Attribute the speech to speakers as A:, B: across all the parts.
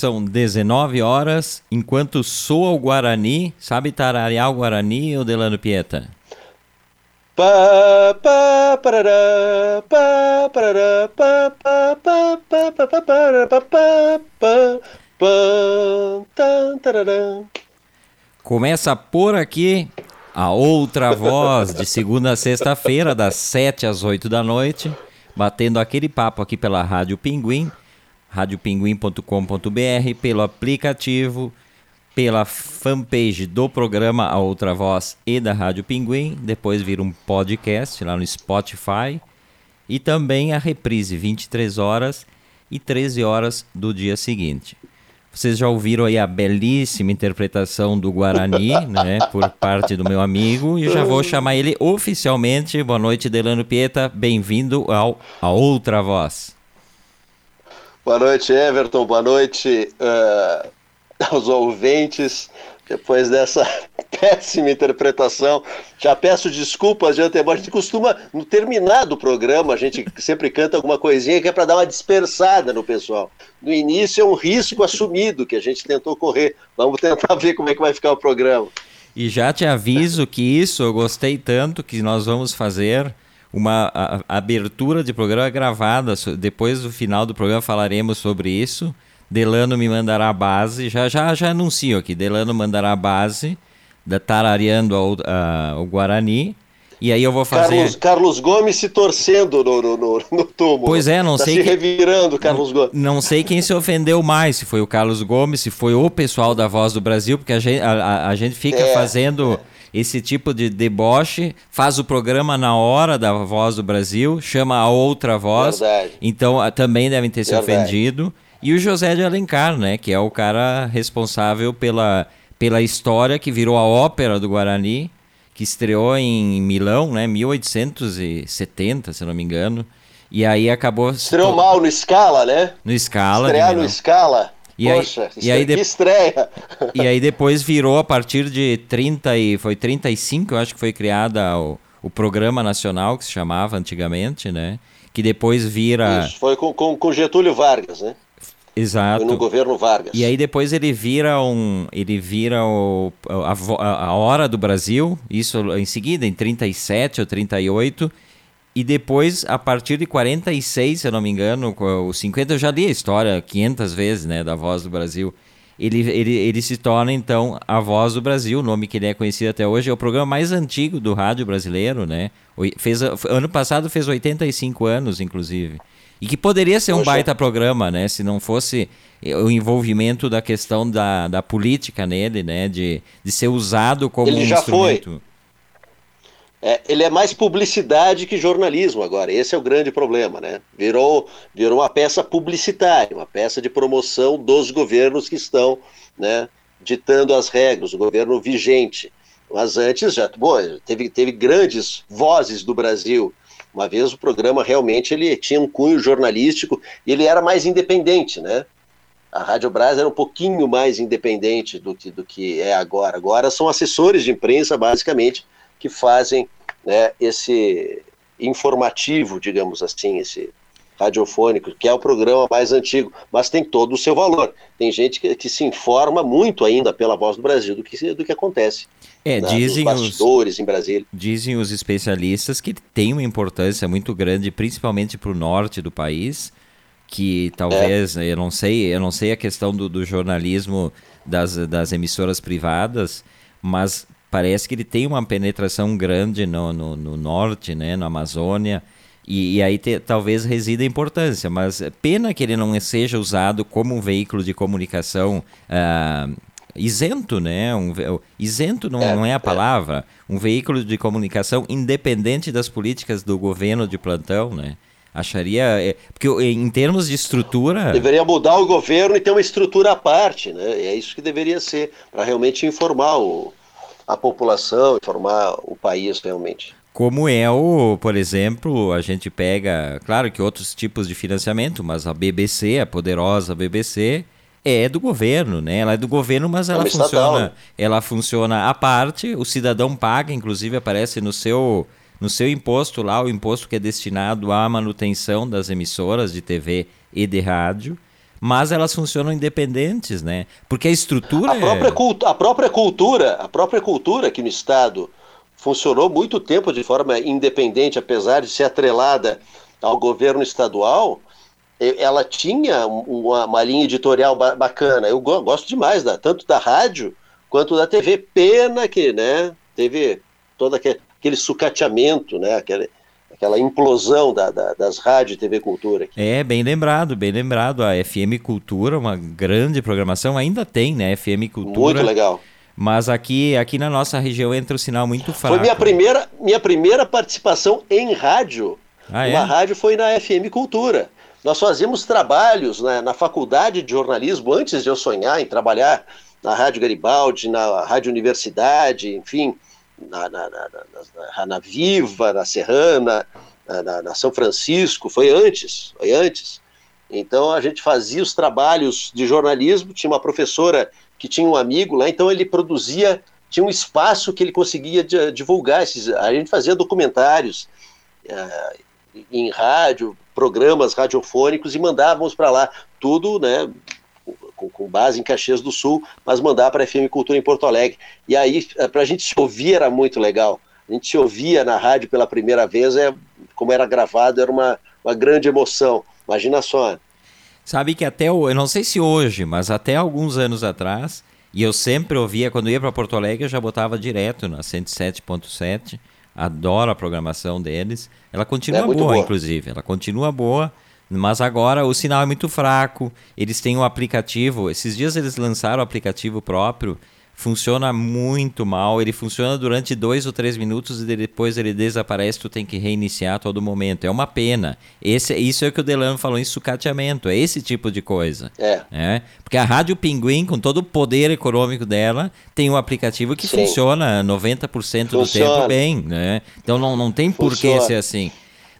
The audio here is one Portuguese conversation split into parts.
A: são 19 horas, enquanto soa o Guarani. Sabe tararear o Guarani, ou Delano Pieta? Começa por aqui a outra voz de segunda a sexta-feira, das 7 às 8 da noite, batendo aquele papo aqui pela Rádio Pinguim radiopinguim.com.br, pelo aplicativo, pela fanpage do programa A Outra Voz e da Rádio Pinguim, depois vira um podcast lá no Spotify e também a reprise 23 horas e 13 horas do dia seguinte. Vocês já ouviram aí a belíssima interpretação do Guarani, né, por parte do meu amigo, e já vou chamar ele oficialmente. Boa noite, Delano Pieta, bem-vindo ao A Outra Voz.
B: Boa noite, Everton. Boa noite uh, aos ouvintes. Depois dessa péssima interpretação, já peço desculpas de antemão. A gente costuma, no terminar do programa, a gente sempre canta alguma coisinha que é para dar uma dispersada no pessoal. No início é um risco assumido que a gente tentou correr. Vamos tentar ver como é que vai ficar o programa.
A: E já te aviso que isso eu gostei tanto que nós vamos fazer uma a, a abertura de programa gravada. Depois do final do programa falaremos sobre isso. Delano me mandará a base, já já já anuncio aqui. Delano mandará a base da tarareando ao, a, o Guarani. E aí eu vou fazer.
B: Carlos, Carlos Gomes se torcendo no, no, no, no túmulo.
A: Pois é, não
B: tá
A: sei.
B: Se
A: que...
B: revirando, Carlos
A: não,
B: Gomes.
A: Não sei quem se ofendeu mais, se foi o Carlos Gomes, se foi o pessoal da Voz do Brasil, porque a gente, a, a, a gente fica é, fazendo. É esse tipo de deboche, faz o programa na hora da Voz do Brasil, chama a outra voz,
B: Verdade.
A: então também devem ter se
B: Verdade.
A: ofendido. E o José de Alencar, né, que é o cara responsável pela, pela história que virou a ópera do Guarani, que estreou em Milão, né, 1870, se não me engano. E aí acabou.
B: Estreou mal no Scala, né?
A: No Scala.
B: Estrear no Scala.
A: E
B: Poxa,
A: aí, e aí de...
B: que estreia!
A: E aí depois virou a partir de 30 e foi 35, eu acho que foi criada o, o programa nacional que se chamava antigamente, né? Que depois vira
B: Isso, foi com, com, com Getúlio Vargas, né?
A: Exato.
B: Foi no governo Vargas.
A: E aí depois ele vira um, ele vira o, a, a hora do Brasil, isso em seguida em 37 ou 38 e depois, a partir de 46, se eu não me engano, os 50, eu já li a história 500 vezes, né, da Voz do Brasil. Ele, ele, ele se torna, então, a Voz do Brasil, o nome que ele é conhecido até hoje. É o programa mais antigo do rádio brasileiro, né? Fez, ano passado fez 85 anos, inclusive. E que poderia ser um Poxa. baita programa, né? Se não fosse o envolvimento da questão da, da política nele, né? De, de ser usado como
B: ele
A: um
B: já
A: instrumento.
B: Foi. É, ele é mais publicidade que jornalismo agora. Esse é o grande problema, né? Virou, virou uma peça publicitária, uma peça de promoção dos governos que estão, né, ditando as regras, o governo vigente. Mas antes já, bom, teve, teve grandes vozes do Brasil. Uma vez o programa realmente ele tinha um cunho jornalístico e ele era mais independente, né? A Rádio Brás era um pouquinho mais independente do que, do que é agora. Agora são assessores de imprensa, basicamente, que fazem né, esse informativo, digamos assim, esse radiofônico, que é o programa mais antigo, mas tem todo o seu valor. Tem gente que, que se informa muito ainda pela Voz do Brasil do que, do que acontece.
A: É,
B: né,
A: dizem
B: bastidores os, em Brasília.
A: Dizem os especialistas que tem uma importância muito grande, principalmente para o norte do país, que talvez, é. eu não sei, eu não sei a questão do, do jornalismo das, das emissoras privadas, mas parece que ele tem uma penetração grande no, no, no norte, né, na Amazônia, e, e aí te, talvez resida a importância, mas pena que ele não seja usado como um veículo de comunicação uh, isento, né? Um, isento não é, não é a palavra, é. um veículo de comunicação independente das políticas do governo de plantão, né? Acharia. É, porque em termos de estrutura.
B: Deveria mudar o governo e ter uma estrutura à parte, né? É isso que deveria ser, para realmente informar o, a população, informar o país realmente.
A: Como é o, por exemplo, a gente pega, claro que outros tipos de financiamento, mas a BBC, a poderosa BBC, é do governo, né? Ela é do governo, mas ela é funciona, ela funciona à parte, o cidadão paga, inclusive aparece no seu no seu imposto lá, o imposto que é destinado à manutenção das emissoras de TV e de rádio mas elas funcionam independentes, né? Porque a estrutura
B: a própria,
A: é...
B: cultu a própria cultura, a própria cultura aqui no estado funcionou muito tempo de forma independente, apesar de ser atrelada ao governo estadual, ela tinha uma, uma linha editorial bacana. Eu gosto demais da, tanto da rádio quanto da TV. Pena que, né, teve todo aquele sucateamento, né, aquele, aquela implosão da, da, das rádios e TV Cultura. Aqui.
A: É, bem lembrado, bem lembrado. A FM Cultura, uma grande programação, ainda tem, né? FM Cultura.
B: Muito legal.
A: Mas aqui, aqui na nossa região entra o sinal muito fraco.
B: Foi minha primeira, minha primeira participação em rádio. Ah, é? Uma rádio foi na FM Cultura. Nós fazíamos trabalhos né, na faculdade de jornalismo antes de eu sonhar em trabalhar na Rádio Garibaldi, na Rádio Universidade, enfim, na, na, na, na Viva, na Serrana, na, São Francisco, foi antes, foi antes. Então a gente fazia os trabalhos de jornalismo, tinha uma professora que tinha um amigo lá, então ele produzia, tinha um espaço que ele conseguia divulgar, esses, a gente fazia documentários uh, em rádio, programas radiofônicos e mandávamos para lá, tudo, né, com, com, base em Caxias do Sul, mas mandar para a FM Cultura em Porto Alegre. E aí, eh, para a gente se ouvir era muito legal. A gente se ouvia na rádio pela primeira vez, é, como era gravado, era uma, uma grande emoção. Imagina só.
A: Sabe que até, eu não sei se hoje, mas até alguns anos atrás, e eu sempre ouvia, quando ia para Porto Alegre, eu já botava direto na 107.7. Adoro a programação deles. Ela continua é boa, boa, inclusive. Ela continua boa. Mas agora o sinal é muito fraco. Eles têm um aplicativo. Esses dias eles lançaram o aplicativo próprio. Funciona muito mal. Ele funciona durante dois ou três minutos e depois ele desaparece. Tu tem que reiniciar a todo momento. É uma pena. Esse, isso é o que o Delano falou em sucateamento. É esse tipo de coisa.
B: É.
A: é. Porque a Rádio Pinguim, com todo o poder econômico dela, tem um aplicativo que Sim. funciona 90% funciona. do tempo bem. Né? Então não, não tem por que ser assim.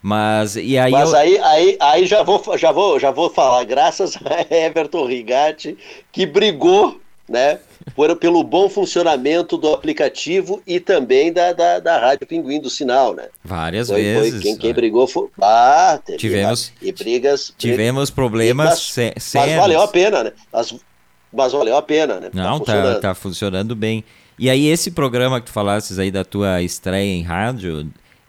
A: Mas e aí
B: Mas
A: eu...
B: aí, aí, aí já vou já vou já vou falar graças a Everton Rigatti que brigou, né, por, pelo bom funcionamento do aplicativo e também da, da, da Rádio Pinguim do Sinal, né?
A: Várias foi, vezes.
B: Foi quem, quem brigou foi ah,
A: teve, tivemos
B: e brigas
A: tivemos problemas mas, sérios.
B: Mas valeu a pena, né? Mas, mas valeu a pena, né?
A: Não, tá funcionando. Tá, tá funcionando bem. E aí esse programa que tu falasses aí da tua estreia em rádio,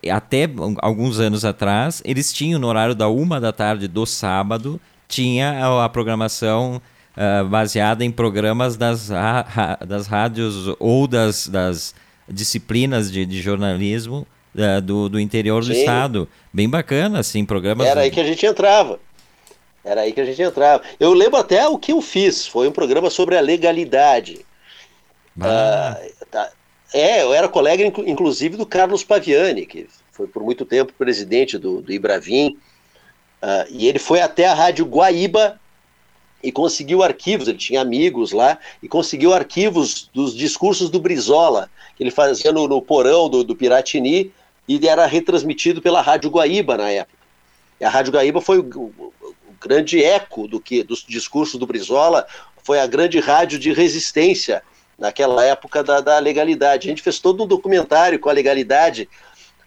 A: até alguns anos atrás, eles tinham no horário da uma da tarde do sábado, tinha a, programação uh, baseada em programas das, das rádios ou das, das disciplinas de, de jornalismo uh, do, do interior Sim. do estado. Bem bacana, assim, programas...
B: Era aí que a gente entrava. Era aí que a gente entrava. Eu lembro até o que eu fiz, foi um programa sobre a legalidade. Ah. Uh, tá, é, eu era colega, inclusive, do Carlos Paviani, que foi por muito tempo presidente do, do Ibravim, uh, e ele foi até a Rádio Guaíba e conseguiu arquivos, ele tinha amigos lá, e conseguiu arquivos dos discursos do Brizola, que ele fazia no, no porão do, do Piratini, e era retransmitido pela Rádio Guaíba na época. E a Rádio Guaíba foi o, o, o grande eco do que dos discursos do Brizola, foi a grande rádio de resistência naquela época da, da legalidade. A gente fez todo um documentário com a legalidade.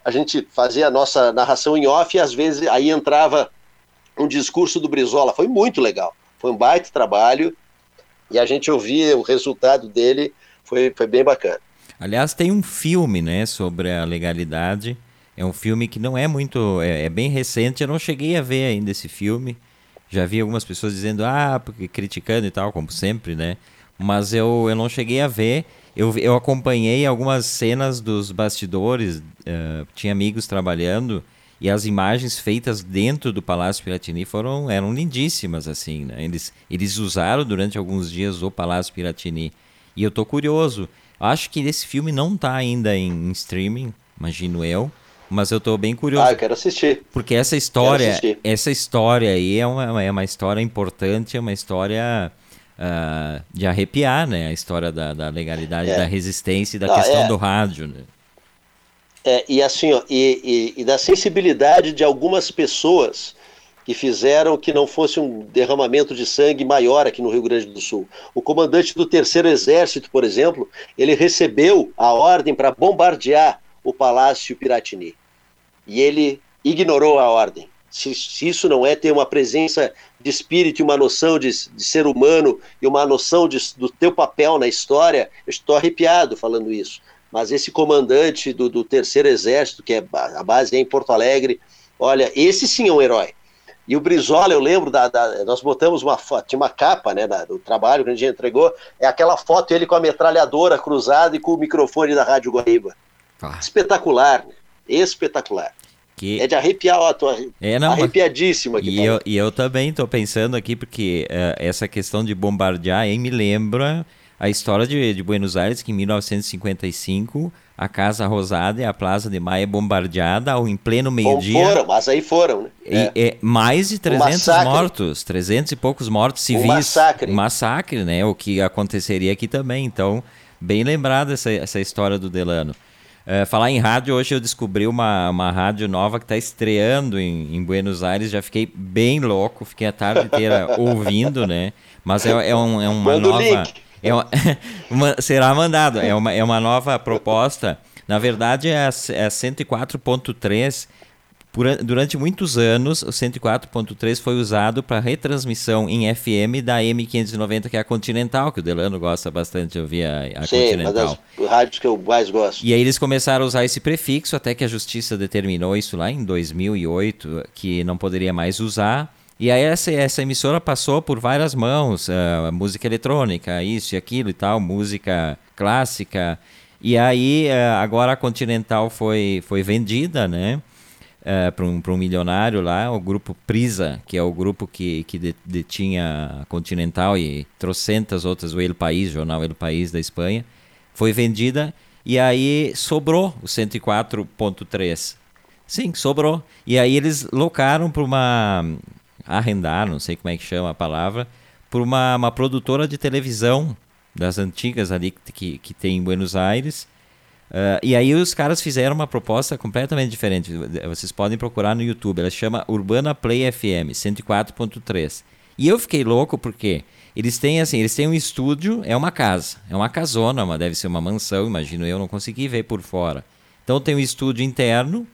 B: A gente fazia a nossa narração em off e às vezes aí entrava um discurso do Brizola. Foi muito legal. Foi um baita trabalho e a gente ouvia o resultado dele. Foi, foi bem bacana.
A: Aliás, tem um filme né, sobre a legalidade. É um filme que não é muito. É, é, bem recente. Eu não cheguei a ver ainda esse filme. Já vi algumas pessoas dizendo, ah, porque criticando e tal, como sempre, né? Mas eu, eu não cheguei a ver. Eu, eu acompanhei algumas cenas dos bastidores, uh, tinha amigos trabalhando, e as imagens feitas dentro do Palácio Piratini foram, eram lindíssimas, assim, né? Eles, eles usaram durante alguns dias o Palácio Piratini. E eu tô curioso. Acho que esse filme não tá ainda em, em streaming, imagino eu. Mas eu tô bem curioso.
B: Ah, eu quero assistir.
A: Porque essa história, essa história aí é uma, é uma história importante, é uma história uh, de arrepiar, né? A história da, da legalidade, é. da resistência e da questão é. do rádio, né?
B: É, e assim, ó, e, e, e da sensibilidade de algumas pessoas que fizeram que não fosse um derramamento de sangue maior aqui no Rio Grande do Sul. O comandante do Terceiro Exército, por exemplo, ele recebeu a ordem para bombardear o Palácio Piratini. E ele ignorou a ordem, Se, se, isso não é ter uma presença de espírito uma noção de, de ser humano e uma noção de, do teu papel na história, eu estou arrepiado falando isso. Mas esse comandante do, do terceiro exército, que é a base é em Porto Alegre, olha, esse sim é um herói. E o Brizola, eu lembro, da, da, nós botamos uma foto, tinha uma capa né, da, do trabalho que a gente entregou, é aquela foto ele com a metralhadora cruzada e com o microfone da Rádio Guaíba. Ah. Espetacular, né? espetacular. Que... É de arrepiar, ó, tô é, não, arrepiadíssimo aqui.
A: E eu, e eu também estou pensando aqui, porque uh, essa questão de bombardear aí me lembra a história de, de Buenos Aires, que em 1955 a Casa Rosada e a Plaza de Maia bombardeada ao, em pleno meio-dia.
B: Foram, mas aí foram, né?
A: E, é. é mais de 300 um mortos, 300 e poucos mortos civis. Um
B: massacre.
A: Um massacre, né? O que aconteceria aqui também. Então, bem lembrada essa, essa história do Delano. Uh, falar em rádio, hoje eu descobri uma, uma rádio nova que está estreando em, em, Buenos Aires. Já fiquei bem louco, fiquei a tarde inteira ouvindo, né? Mas é, é, um, é uma Manda nova. É uma, uma, será mandado. É uma, é uma nova proposta. Na verdade, é a, é a 104.3 por, durante muitos anos, o 104.3 foi usado para retransmissão em FM da M590, que é a Continental, que o Delano gosta bastante de ouvir a, a Sim, Continental.
B: Mas rádios que eu mais gosto.
A: E aí eles começaram a usar esse prefixo, até que a Justiça determinou isso lá em 2008, que não poderia mais usar. E aí essa, essa emissora passou por várias mãos, uh, música eletrônica, isso e aquilo e tal, música clássica. E aí uh, agora a Continental foi, foi vendida, né? Uh, para um, um milionário lá, o grupo Prisa, que é o grupo que, que detinha a Continental e trocentas outras, o El País, jornal El País da Espanha, foi vendida e aí sobrou o 104.3. Sim, sobrou. E aí eles locaram para uma. arrendar, não sei como é que chama a palavra, para uma, uma produtora de televisão das antigas ali que, que tem em Buenos Aires Uh, e aí os caras fizeram uma proposta completamente diferente. Vocês podem procurar no YouTube. Ela chama Urbana Play FM 104.3. E eu fiquei louco porque eles têm assim, eles têm um estúdio, é uma casa, é uma casona, uma, deve ser uma mansão, imagino eu, não consegui ver por fora. Então tem um estúdio interno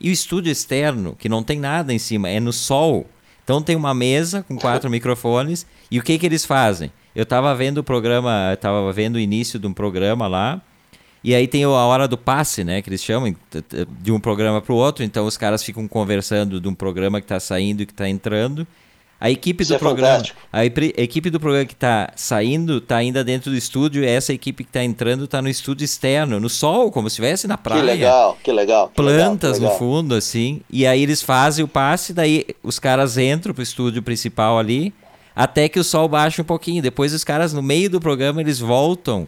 A: e o estúdio externo, que não tem nada em cima, é no sol. Então tem uma mesa com quatro microfones e o que que eles fazem? Eu estava vendo o programa, estava vendo o início de um programa lá e aí tem a hora do passe, né? Que eles chamam de um programa para o outro. Então os caras ficam conversando de um programa que está saindo e que está entrando. A equipe Isso do é programa, a, a, equipe do programa que está saindo está ainda dentro do estúdio. E essa equipe que está entrando está no estúdio externo, no sol, como se estivesse na praia.
B: Que legal, que legal. Que
A: plantas
B: legal,
A: no fundo, assim. E aí eles fazem o passe, daí os caras entram pro estúdio principal ali, até que o sol baixa um pouquinho. Depois os caras no meio do programa eles voltam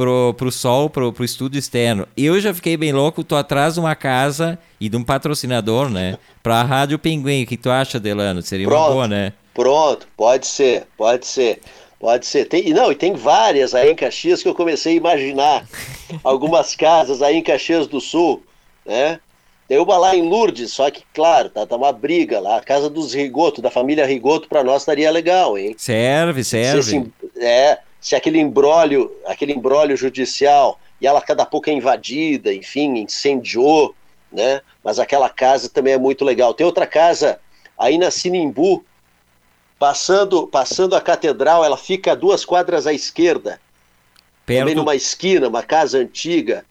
A: pro, pro sol, pro, pro estúdio externo. Eu já fiquei bem louco, tô atrás de uma casa e de um patrocinador, né? Pra Rádio Pinguim. O que tu acha, Delano? Seria
B: Pronto.
A: uma boa, né?
B: Pronto, pode ser, pode ser. Pode ser. Tem, não, e tem várias aí em Caxias que eu comecei a imaginar. Algumas casas aí em Caxias do Sul, né? Tem uma lá em Lourdes, só que, claro, tá, tá uma briga lá. A casa dos Rigoto, da família Rigoto, para nós estaria legal, hein?
A: Serve, serve. Se,
B: assim, é, se aquele embrólio, aquele embrólio judicial, e ela cada pouco é invadida, enfim, incendiou, né? Mas aquela casa também é muito legal. Tem outra casa aí na Sinimbu, passando, passando a catedral, ela fica duas quadras à esquerda, Perto... também numa esquina, uma casa antiga,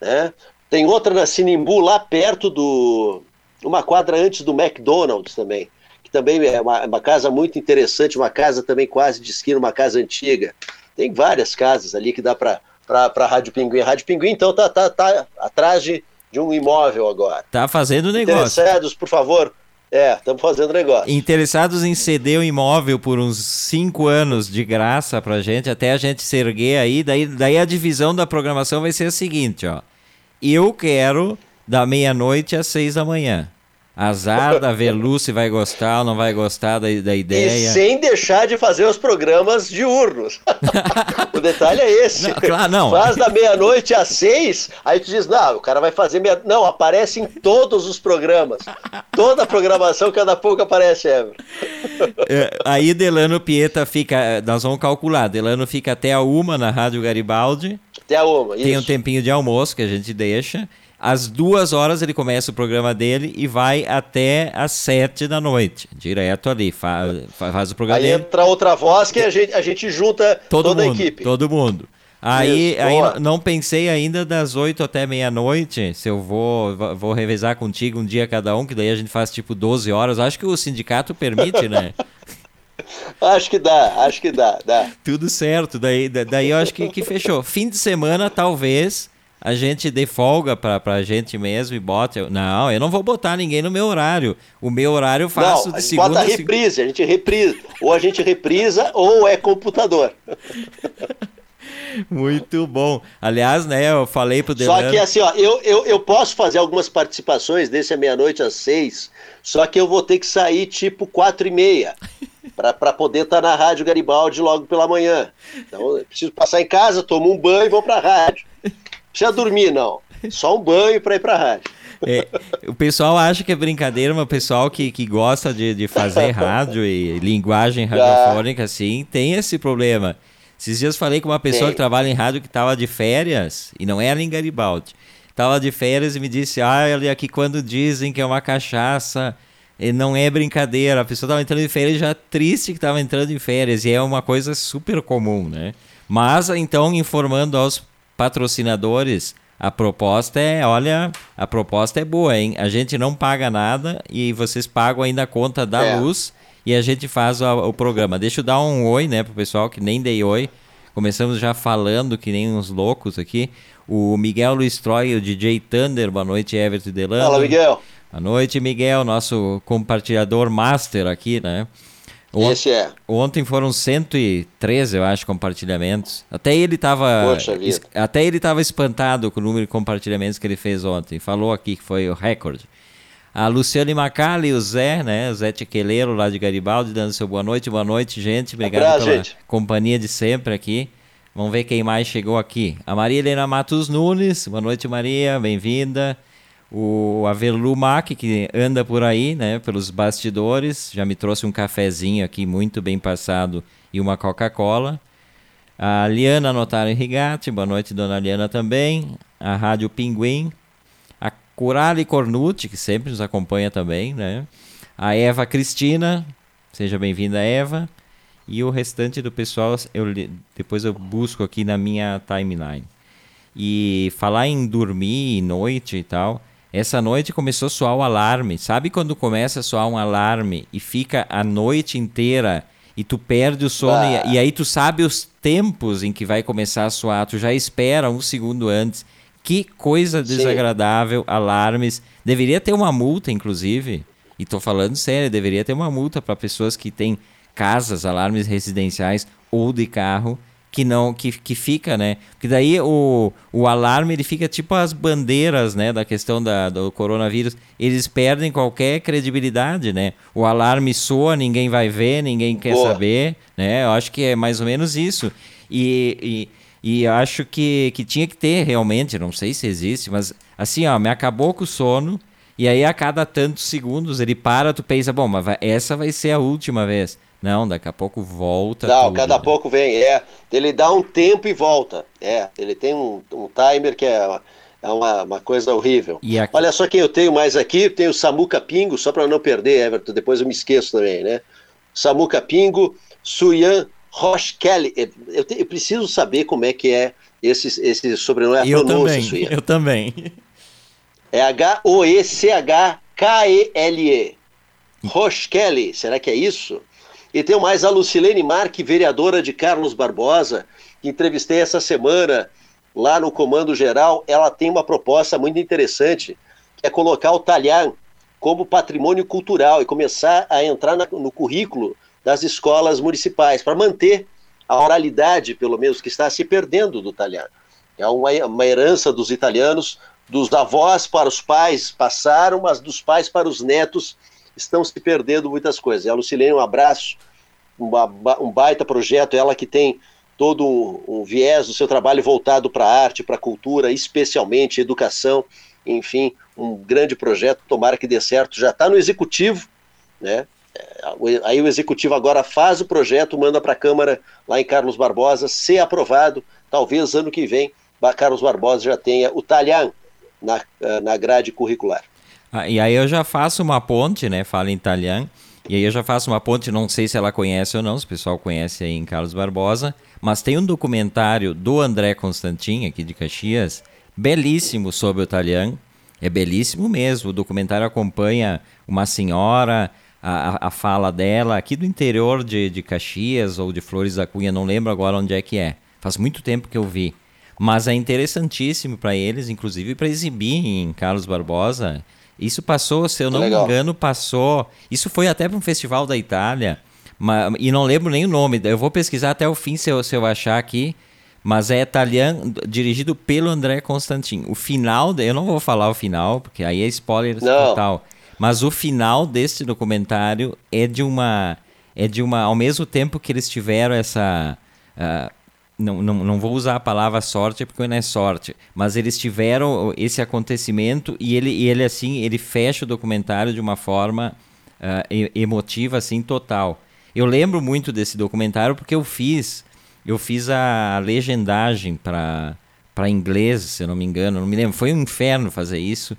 B: né? Tem outra na Sinimbu, lá perto do. Uma quadra antes do McDonald's também que também é uma, uma, casa muito interessante, uma casa também quase de esquina, uma casa antiga. Tem várias casas ali que dá para a Rádio Pinguim. A Rádio Pinguim, então, tá, tá, tá atrás de, de um imóvel agora.
A: Tá fazendo negócio.
B: Interessados, por favor, é, estamos fazendo negócio.
A: Interessados em ceder o imóvel por uns cinco anos de graça pra gente, até a gente se erguer aí, daí, daí a divisão da programação vai ser a seguinte, ó. Eu quero da meia-noite às seis da manhã. Azar da Velu se vai gostar ou não vai gostar da, da ideia.
B: E sem deixar de fazer os programas diurnos. o detalhe é esse.
A: Não, claro, não.
B: Faz da meia-noite às seis, aí tu diz, não, o cara vai fazer meia... Não, aparece em todos os programas. Toda a programação, cada pouco aparece, Ever.
A: É, aí Delano Pieta fica, nós vamos calcular, Delano fica até a uma na Rádio Garibaldi.
B: Até a uma,
A: Tem isso. um tempinho de almoço que a gente deixa. Às duas horas ele começa o programa dele e vai até às sete da noite, direto ali, faz, faz o programa
B: Aí
A: dele.
B: entra outra voz que a gente, a gente junta
A: todo
B: toda
A: mundo,
B: a equipe.
A: Todo mundo. Aí,
B: Isso,
A: aí não pensei ainda das 8 até meia-noite, se eu vou, vou revezar contigo um dia cada um, que daí a gente faz tipo 12 horas. Acho que o sindicato permite, né?
B: Acho que dá, acho que dá, dá.
A: Tudo certo. Daí, da- daí eu acho que, que fechou. Fim de semana, talvez a gente dê folga pra, pra gente mesmo e bote. Não, eu não vou botar ninguém no meu horário. O meu horário eu faço
B: Não, a
A: de
B: gente
A: segunda
B: bota
A: a
B: reprise, a gente reprisa. Ou a gente reprisa ou é computador.
A: Muito bom. Aliás, né, eu falei pro
B: Só
A: Delano.
B: que assim, ó, eu, eu, eu posso fazer algumas participações desse à meia-noite às seis, só que eu vou ter que sair tipo quatro e meia para poder estar na Rádio Garibaldi logo pela manhã. Então eu preciso passar em casa, tomo um banho e vou para a rádio. Precisa dormir, não. Só um banho para ir para a rádio.
A: É, o pessoal acha que é brincadeira, mas o pessoal que, que gosta de, de fazer rádio e linguagem radiofônica, assim, tem esse problema. Esses dias falei com uma pessoa que trabalha em rádio que estava de férias, e não era em Garibaldi. Estava de férias e me disse: Ah, olha aqui, quando dizem que é uma cachaça, não é brincadeira. A pessoa estava entrando em férias já triste que estava entrando em férias, e é uma coisa super comum, né? Mas, então, informando aos patrocinadores, a proposta é, olha, a proposta é boa, hein? A gente não paga nada e vocês pagam ainda a conta da
B: É.
A: luz e a gente faz o, o programa. Deixa eu dar um oi, né, pro pessoal que nem dei oi. Começamos já falando que nem uns loucos aqui. O Miguel Luiz Troy, o DJ Thunder, boa noite, Everton Delano.
B: Fala, Miguel.
A: Boa noite, Miguel, nosso compartilhador master aqui, né? Ont-
B: Esse é.
A: Ontem foram 113, eu acho, compartilhamentos. Até ele estava até ele tava espantado com o número de compartilhamentos que ele fez ontem. Falou aqui que foi o recorde. A Luciane Macali, o Zé, né? O Zé Tiqueleiro lá de Garibaldi, dando seu boa noite. Boa noite, gente. Obrigado
B: Abraço,
A: pela
B: gente.
A: companhia de sempre aqui. Vamos ver quem mais chegou aqui. A Maria Helena Matos Nunes. Boa noite, Maria. Bem-vinda. O Avelu Mac, que anda por aí, né, pelos bastidores, já me trouxe um cafezinho aqui muito bem passado e uma Coca-Cola. A Liana Notário Rigatti, boa noite, dona Liana também. A Rádio Pinguim. A Curali Cornucci, que sempre nos acompanha também, né? A Eva Cristina, seja bem-vinda, Eva. E o restante do pessoal, eu, depois eu busco aqui na minha timeline. E falar em dormir noite e tal. Essa noite começou a soar o alarme. Sabe quando começa a soar um alarme e fica a noite inteira e tu perde o sono
B: Ah.
A: e, e aí tu sabe os tempos em que vai começar a soar, tu já espera um segundo antes. Que coisa
B: Sim.
A: desagradável, alarmes. Deveria ter uma multa, inclusive. E tô falando sério, deveria ter uma multa para pessoas que têm casas, alarmes residenciais ou de carro que não que, que fica, né? Porque daí o, o alarme ele fica tipo as bandeiras, né, da questão da, do coronavírus, eles perdem qualquer credibilidade, né? O alarme soa, ninguém vai ver, ninguém quer
B: Boa.
A: saber, né? Eu acho que é mais ou menos isso. E, e, e acho que, que tinha que ter realmente, não sei se existe, mas assim, ó, me acabou com o sono, e aí a cada tantos segundos ele para, tu pensa, bom, mas vai- essa vai ser a última vez. Não, daqui a pouco volta.
B: Não,
A: tudo,
B: cada
A: né?
B: pouco vem. É, ele dá um tempo e volta. É, ele tem um, um timer que é, é uma, uma coisa horrível.
A: E aqui-
B: Olha só quem eu tenho mais aqui. Tenho o Samuca Pingo, só para não perder, Everton. Depois eu me esqueço também, né? Samuca Pingo, Suyan Roche Kelly. Eu, te- eu preciso saber como é que é esse, esse sobrenome, a
A: Eu também,
B: Suyan.
A: eu também.
B: É H-O-E-C-H-K-E-L-E. Roche Kelly, será que é isso? E tem mais a Lucilene Marque, vereadora de Carlos Barbosa, que entrevistei essa semana lá no Comando Geral. Ela tem uma proposta muito interessante, que é colocar o talhar como patrimônio cultural e começar a entrar na- no currículo das escolas municipais, para manter a oralidade, pelo menos, que está se perdendo do talhar. É uma, uma herança dos italianos, dos avós para os pais passaram, mas dos pais para os netos estão se perdendo muitas coisas. E a Lucilene, um abraço, um baita projeto, ela que tem todo um, um viés do seu trabalho voltado para a arte, para a cultura, especialmente educação, enfim, um grande projeto, tomara que dê certo, já está no executivo, né? É, o- Aí o executivo agora faz o projeto, manda para a Câmara lá em Carlos Barbosa, ser aprovado, talvez ano que vem, Carlos Barbosa já tenha o talhão na, na grade curricular.
A: Ah, e aí eu já faço uma ponte, né? Fala em italiano. E aí eu já faço uma ponte, não sei se ela conhece ou não, se o pessoal conhece aí em Carlos Barbosa, mas tem um documentário do André Constantin, aqui de Caxias, belíssimo sobre o italiano. É belíssimo mesmo. O documentário acompanha uma senhora, a, a fala dela, aqui do interior de, de Caxias ou de Flores da Cunha, não lembro agora onde é que é. Faz muito tempo que eu vi. Mas é interessantíssimo para eles, inclusive para exibir em Carlos Barbosa. Isso passou, se eu não Legal. me engano, passou. Isso foi até para um festival da Itália. Mas, e não lembro nem o nome. Eu vou pesquisar até o fim se eu, se eu achar aqui. Mas é italiano, dirigido pelo André Constantin. O final, eu não vou falar o final, porque aí é spoiler não. total. Mas o final deste documentário é de uma. É de uma. Ao mesmo tempo que eles tiveram essa. Uh, não, não, não vou usar a palavra sorte porque não é sorte, mas eles tiveram esse acontecimento e ele, e ele assim, ele fecha o documentário de uma forma uh, emotiva assim total. Eu lembro muito desse documentário porque eu fiz, eu fiz a legendagem para para inglês, se eu não me engano, não me lembro, foi um inferno fazer isso.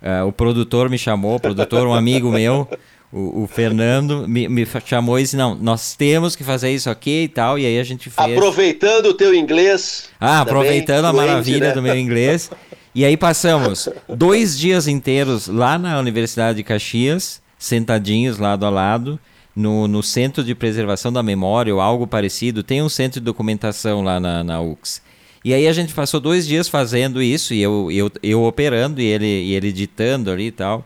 A: Uh, o produtor me chamou, o produtor, um amigo meu, o, o, Fernando me, me, chamou e disse: Não, nós temos que fazer isso aqui e tal. E aí a gente fez.
B: Aproveitando o teu inglês.
A: Ah, aproveitando a maravilha né? do meu inglês. E aí passamos dois dias inteiros lá na Universidade de Caxias, sentadinhos lado a lado, no, no Centro de Preservação da Memória ou algo parecido. Tem um centro de documentação lá na, na UX. E aí a gente passou dois dias fazendo isso, e eu, eu, eu operando e ele, e ele editando ali e tal.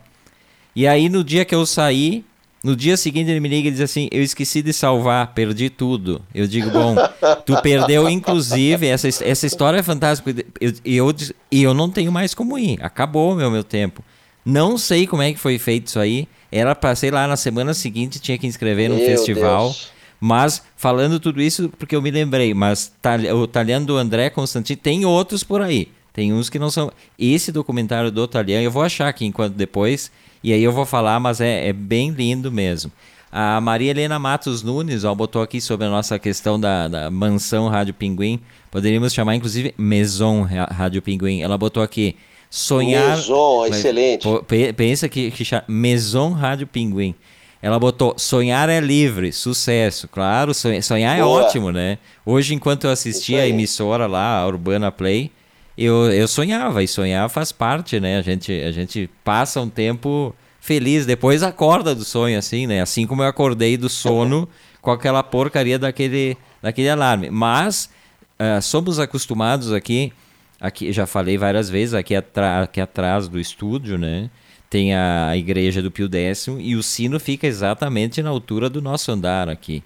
A: E aí no dia que eu saí, no dia seguinte ele me liga e diz assim: Eu esqueci de salvar, perdi tudo. Eu digo: Bom, tu perdeu inclusive. Essa, essa história é fantástica. E eu, eu, eu não tenho mais como ir. Acabou meu, meu tempo. Não sei como é que foi feito isso aí. Era para, sei lá, na semana seguinte tinha que inscrever num festival. Deus. Mas falando tudo isso porque eu me lembrei, mas o Talhando do André Constantino tem outros por aí. Tem uns que não são. Esse documentário do Talhando, eu vou achar aqui enquanto depois e aí eu vou falar, mas é, é bem lindo mesmo. A Maria Helena Matos Nunes ó, botou aqui sobre a nossa questão da, da mansão Rádio Pinguim. Poderíamos chamar, inclusive, Maison Rádio Pinguim. Ela botou aqui, sonhar...
B: Maison, excelente.
A: Pensa que, que chama Maison Rádio Pinguim. Ela botou, sonhar é livre, sucesso. Claro, sonhar é ótimo, né? Hoje, enquanto eu assistia a emissora lá, a Urbana Play, eu, eu sonhava, e sonhar faz parte, né? A gente, a gente passa um tempo feliz, depois acorda do sonho, assim, né? Assim como eu acordei do sono com aquela porcaria daquele, daquele alarme. Mas uh, somos acostumados aqui, aqui, já falei várias vezes, aqui, aqui atrás do estúdio, né? Tem a igreja do Pio X e o sino fica exatamente na altura do nosso andar aqui.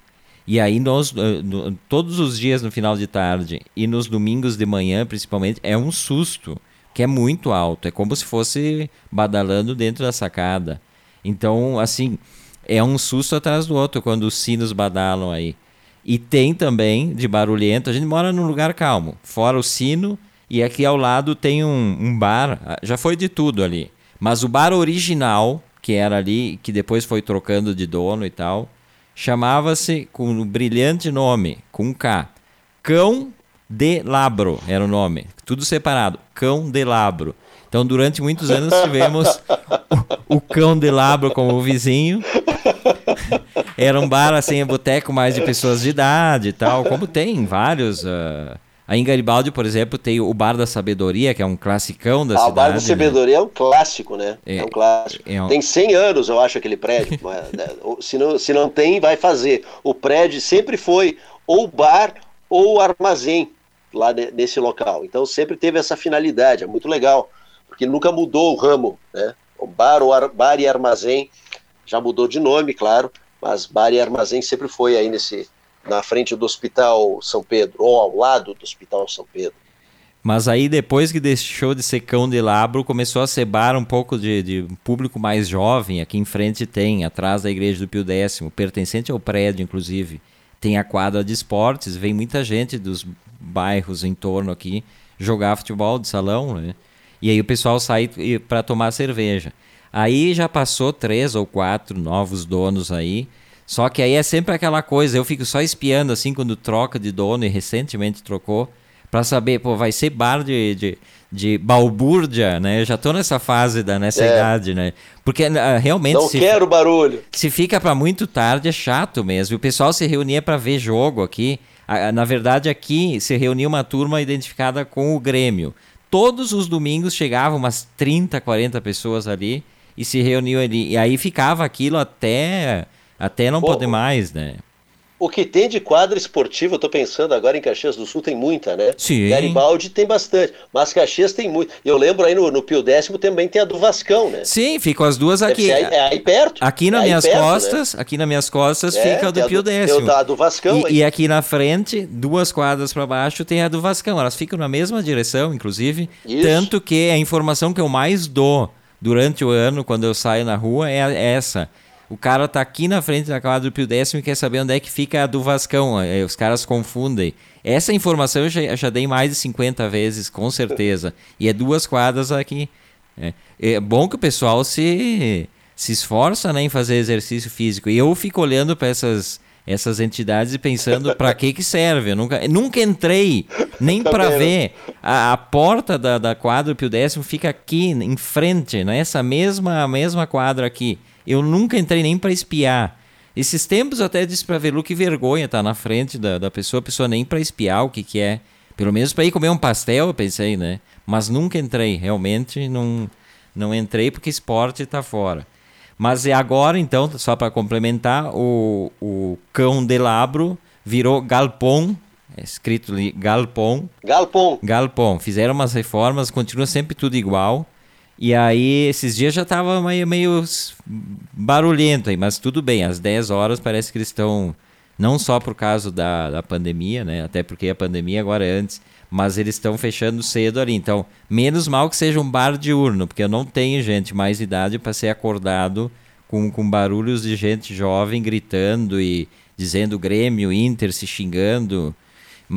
A: E aí nós, eh, todos os dias no final de tarde e nos domingos de manhã, principalmente, é um susto, que é muito alto. É como se fosse badalando dentro da sacada. Então, assim, é um susto atrás do outro quando os sinos badalam aí. E tem também de barulhento. A gente mora num lugar calmo, fora o sino, e aqui ao lado tem um, um bar. Ah, já foi de tudo ali. Mas o bar original, que era ali, que depois foi trocando de dono e tal, chamava-se com um brilhante nome, com um K. Cão de Labro era o nome, tudo separado. Cão de Labro. Então, durante muitos anos tivemos o, o Cão de Labro como vizinho. Era um bar assim, um boteco mais de pessoas de idade e tal, como tem vários. Uh, Aí em Garibaldi, por exemplo, tem o Bar da Sabedoria, que é um classicão da ah, cidade. O
B: Bar da Sabedoria né? é um clássico, né? É, é um clássico. É um... Tem 100 anos, eu acho, aquele prédio. né? se, não, se não tem, vai fazer. O prédio sempre foi ou bar ou armazém lá nesse local. Então sempre teve essa finalidade, é muito legal, porque nunca mudou o ramo, né? O bar, o ar, bar e armazém já mudou de nome, claro, mas bar e armazém sempre foi aí nesse, na frente do Hospital São Pedro, ou ao lado do Hospital São Pedro.
A: Mas aí depois que deixou de ser cão de labro, começou a ser bar um pouco de, de público mais jovem. Aqui em frente tem, atrás da igreja do Pio X, pertencente ao prédio, inclusive. Tem a quadra de esportes, vem muita gente dos bairros em torno aqui jogar futebol de salão, né? E aí o pessoal sai para tomar cerveja. Aí já passou três ou quatro novos donos aí só que aí é sempre aquela coisa, eu fico só espiando assim quando troca de dono e recentemente trocou, para saber, pô, vai ser bar de, de, de balbúrdia, né? Eu já tô nessa fase, da, nessa é. idade, né? Porque uh, realmente... Não
B: se, quero barulho.
A: Se fica para muito tarde é chato mesmo. O pessoal se reunia para ver jogo aqui. Na verdade, aqui se reunia uma turma identificada com o Grêmio. Todos os domingos chegavam umas 30, 40 pessoas ali e se reuniam ali. E aí ficava aquilo até, até não Pô, poder mais, né?
B: O que tem de quadra esportiva, eu tô pensando agora em Caxias do Sul, tem muita, né?
A: Sim.
B: Garibaldi tem bastante, mas Caxias tem muito. Eu lembro aí no, no Pio Décimo também tem a do Vascão, né?
A: Sim, ficam as duas aqui.
B: Aí, é aí perto.
A: Aqui nas é minhas perto, costas, né? aqui nas minhas costas é, fica a do Pio Décimo.
B: A do Vascão.
A: E, e, aqui na frente, duas quadras para baixo, tem a do Vascão. Elas ficam na mesma direção, inclusive. Isso. Tanto que a informação que eu mais dou durante o ano, quando eu saio na rua, é essa o cara tá aqui na frente da quadra do Pio Décimo e quer saber onde é que fica a do Vascão. É, os caras confundem. Essa informação eu já, já dei mais de 50 vezes, com certeza. E é duas quadras aqui. É, é bom que o pessoal se, se esforça né, em fazer exercício físico. E eu fico olhando para essas, essas entidades e pensando para que que serve. Eu nunca, nunca entrei nem para ver. A, a, porta da, da quadra Pio Décimo fica aqui em frente, nessa mesma, mesma quadra aqui. Eu nunca entrei nem para espiar. Esses tempos eu até disse para Velu que vergonha estar tá na frente da, da pessoa, a pessoa nem para espiar o que, que é. Pelo menos para ir comer um pastel, eu pensei, né? Mas nunca entrei, realmente não, não entrei porque esporte está fora. Mas é agora, então, só para complementar, o, o cão de labro virou galpão, é escrito ali galpão.
B: Galpão.
A: Galpão. Fizeram umas reformas, continua sempre tudo igual. E aí, esses dias já tava meio, meio barulhento aí, mas tudo bem, às 10 horas parece que eles estão, não só por causa da, da pandemia, né? Até porque a pandemia agora é antes, mas eles estão fechando cedo ali. Então, menos mal que seja um bar diurno, porque eu não tenho gente mais idade para ser acordado com, com barulhos de gente jovem gritando e dizendo Grêmio, Inter se xingando.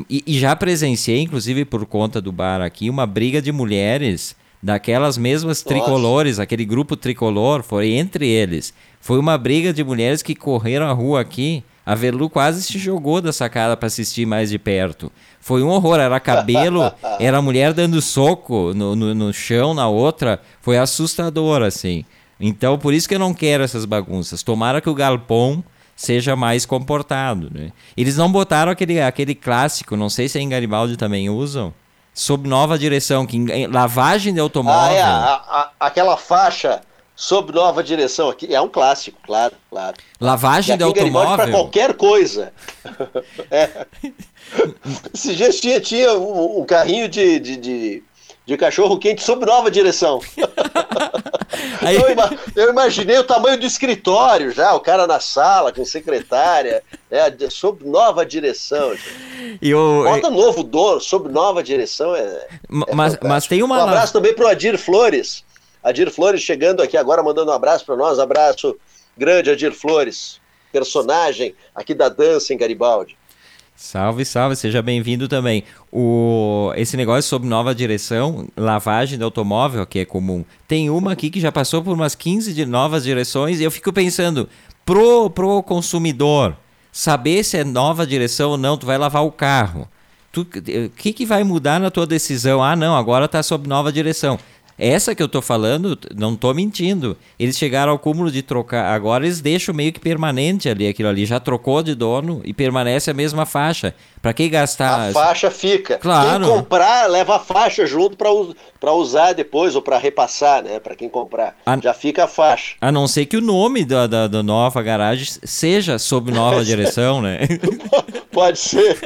A: E, e já presenciei, inclusive por conta do bar aqui, uma briga de mulheres daquelas mesmas tricolores, Nossa. aquele grupo tricolor, foi entre eles. Foi uma briga de mulheres que correram a rua aqui. A Velu quase se jogou da sacada para assistir mais de perto. Foi um horror, era cabelo, era mulher dando soco no, no, no chão na outra. Foi assustador, assim. Então, por isso que eu não quero essas bagunças. Tomara que o galpão seja mais comportado. Né? Eles não botaram aquele, aquele clássico, não sei se em Garibaldi também usam, sob nova direção, que lavagem de automóvel. Ah, é,
B: a, a, aquela faixa sob nova direção aqui é um clássico, claro, claro.
A: Lavagem de automóvel.
B: Para qualquer coisa. é. Esses dias tinha, tinha um, um carrinho de, de, de, de cachorro quente sob nova direção. Aí... Eu, eu, imaginei o tamanho do escritório já, o cara na sala com secretária, né, sob nova direção.
A: E o...
B: Bota novo dono, sob nova direção. É, é
A: mas, mas tem uma.
B: Um abraço também para o Adir Flores. Adir Flores chegando aqui agora, mandando um abraço para nós. Abraço grande, Adir Flores, personagem aqui da dança em Garibaldi.
A: Salve, salve, seja bem-vindo também. O, esse negócio sobre nova direção, lavagem de automóvel, que é comum, tem uma aqui que já passou por umas 15 de novas direções e eu fico pensando, pro, pro consumidor, saber se é nova direção ou não, tu vai lavar o carro. O que, que vai mudar na tua decisão? Ah, não, agora está sob nova direção. Essa que eu tô falando, não tô mentindo. Eles chegaram ao cúmulo de trocar. Agora eles deixam meio que permanente ali aquilo ali. Já trocou de dono e permanece a mesma faixa. Para que gastar?
B: A faixa fica.
A: Claro.
B: Quem comprar, leva a faixa junto para usar depois ou para repassar, né? Para quem comprar. A... Já fica a faixa.
A: A não ser que o nome da, da, da nova garagem seja sob nova direção, né?
B: Pode ser.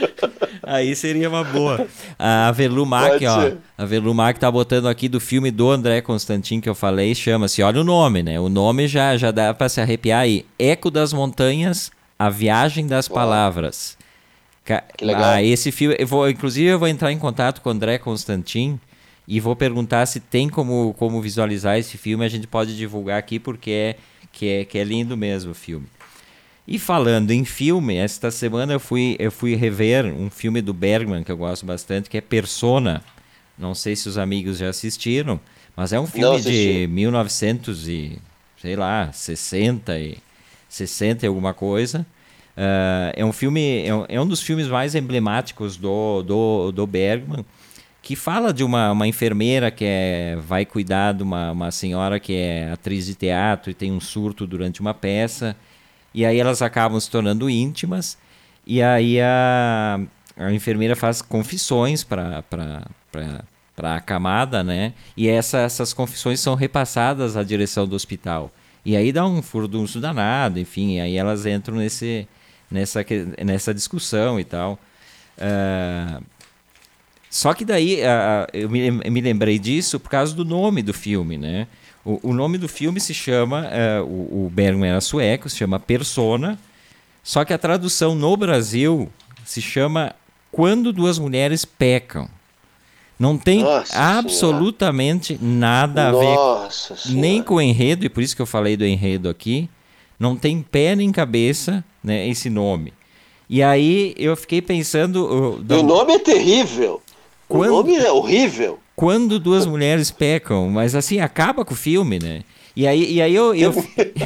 A: Aí seria uma boa. A Velumac, ó. A Velumac tá botando aqui do filme do André Constantin que eu falei, chama-se, olha o nome, né? O nome já, já dá para se arrepiar aí. Eco das Montanhas, A Viagem das Uau. Palavras.
B: Legal. Ah,
A: esse filme, eu vou, inclusive eu vou entrar em contato com o André Constantin e vou perguntar se tem como, como visualizar esse filme, a gente pode divulgar aqui porque é que é, que é lindo mesmo o filme. E falando em filme, esta semana eu fui, eu fui rever um filme do Bergman que eu gosto bastante, que é Persona. Não sei se os amigos já assistiram, mas é um filme de 1900 e sei lá, 60 e 60 e alguma coisa. Uh, é um filme, é um, é um, dos filmes mais emblemáticos do, do, do Bergman, que fala de uma, uma enfermeira que é, vai cuidar de uma, uma senhora que é atriz de teatro e tem um surto durante uma peça, e aí elas acabam se tornando íntimas, e aí a, a enfermeira faz confissões para para a camada, né? E essa, essas confissões são repassadas à direção do hospital. E aí dá um furdunço danado, enfim, aí elas entram nesse, nessa, nessa discussão e tal. Uh, só que daí uh, eu me, me, lembrei disso por causa do nome do filme, né? O, o nome do filme se chama, uh, o, o Bergman era sueco, se chama Persona, só que a tradução no Brasil se chama Quando Duas Mulheres Pecam. Não tem Nossa absolutamente senhora. nada a
B: Nossa
A: ver nem com o enredo, e por isso que eu falei do enredo aqui. Não tem pé nem cabeça né, esse nome. E aí eu fiquei pensando.
B: Uh, o nome é terrível. Quando, o nome é horrível.
A: Quando duas mulheres pecam, mas assim, acaba com o filme, né? E aí, e aí eu, eu,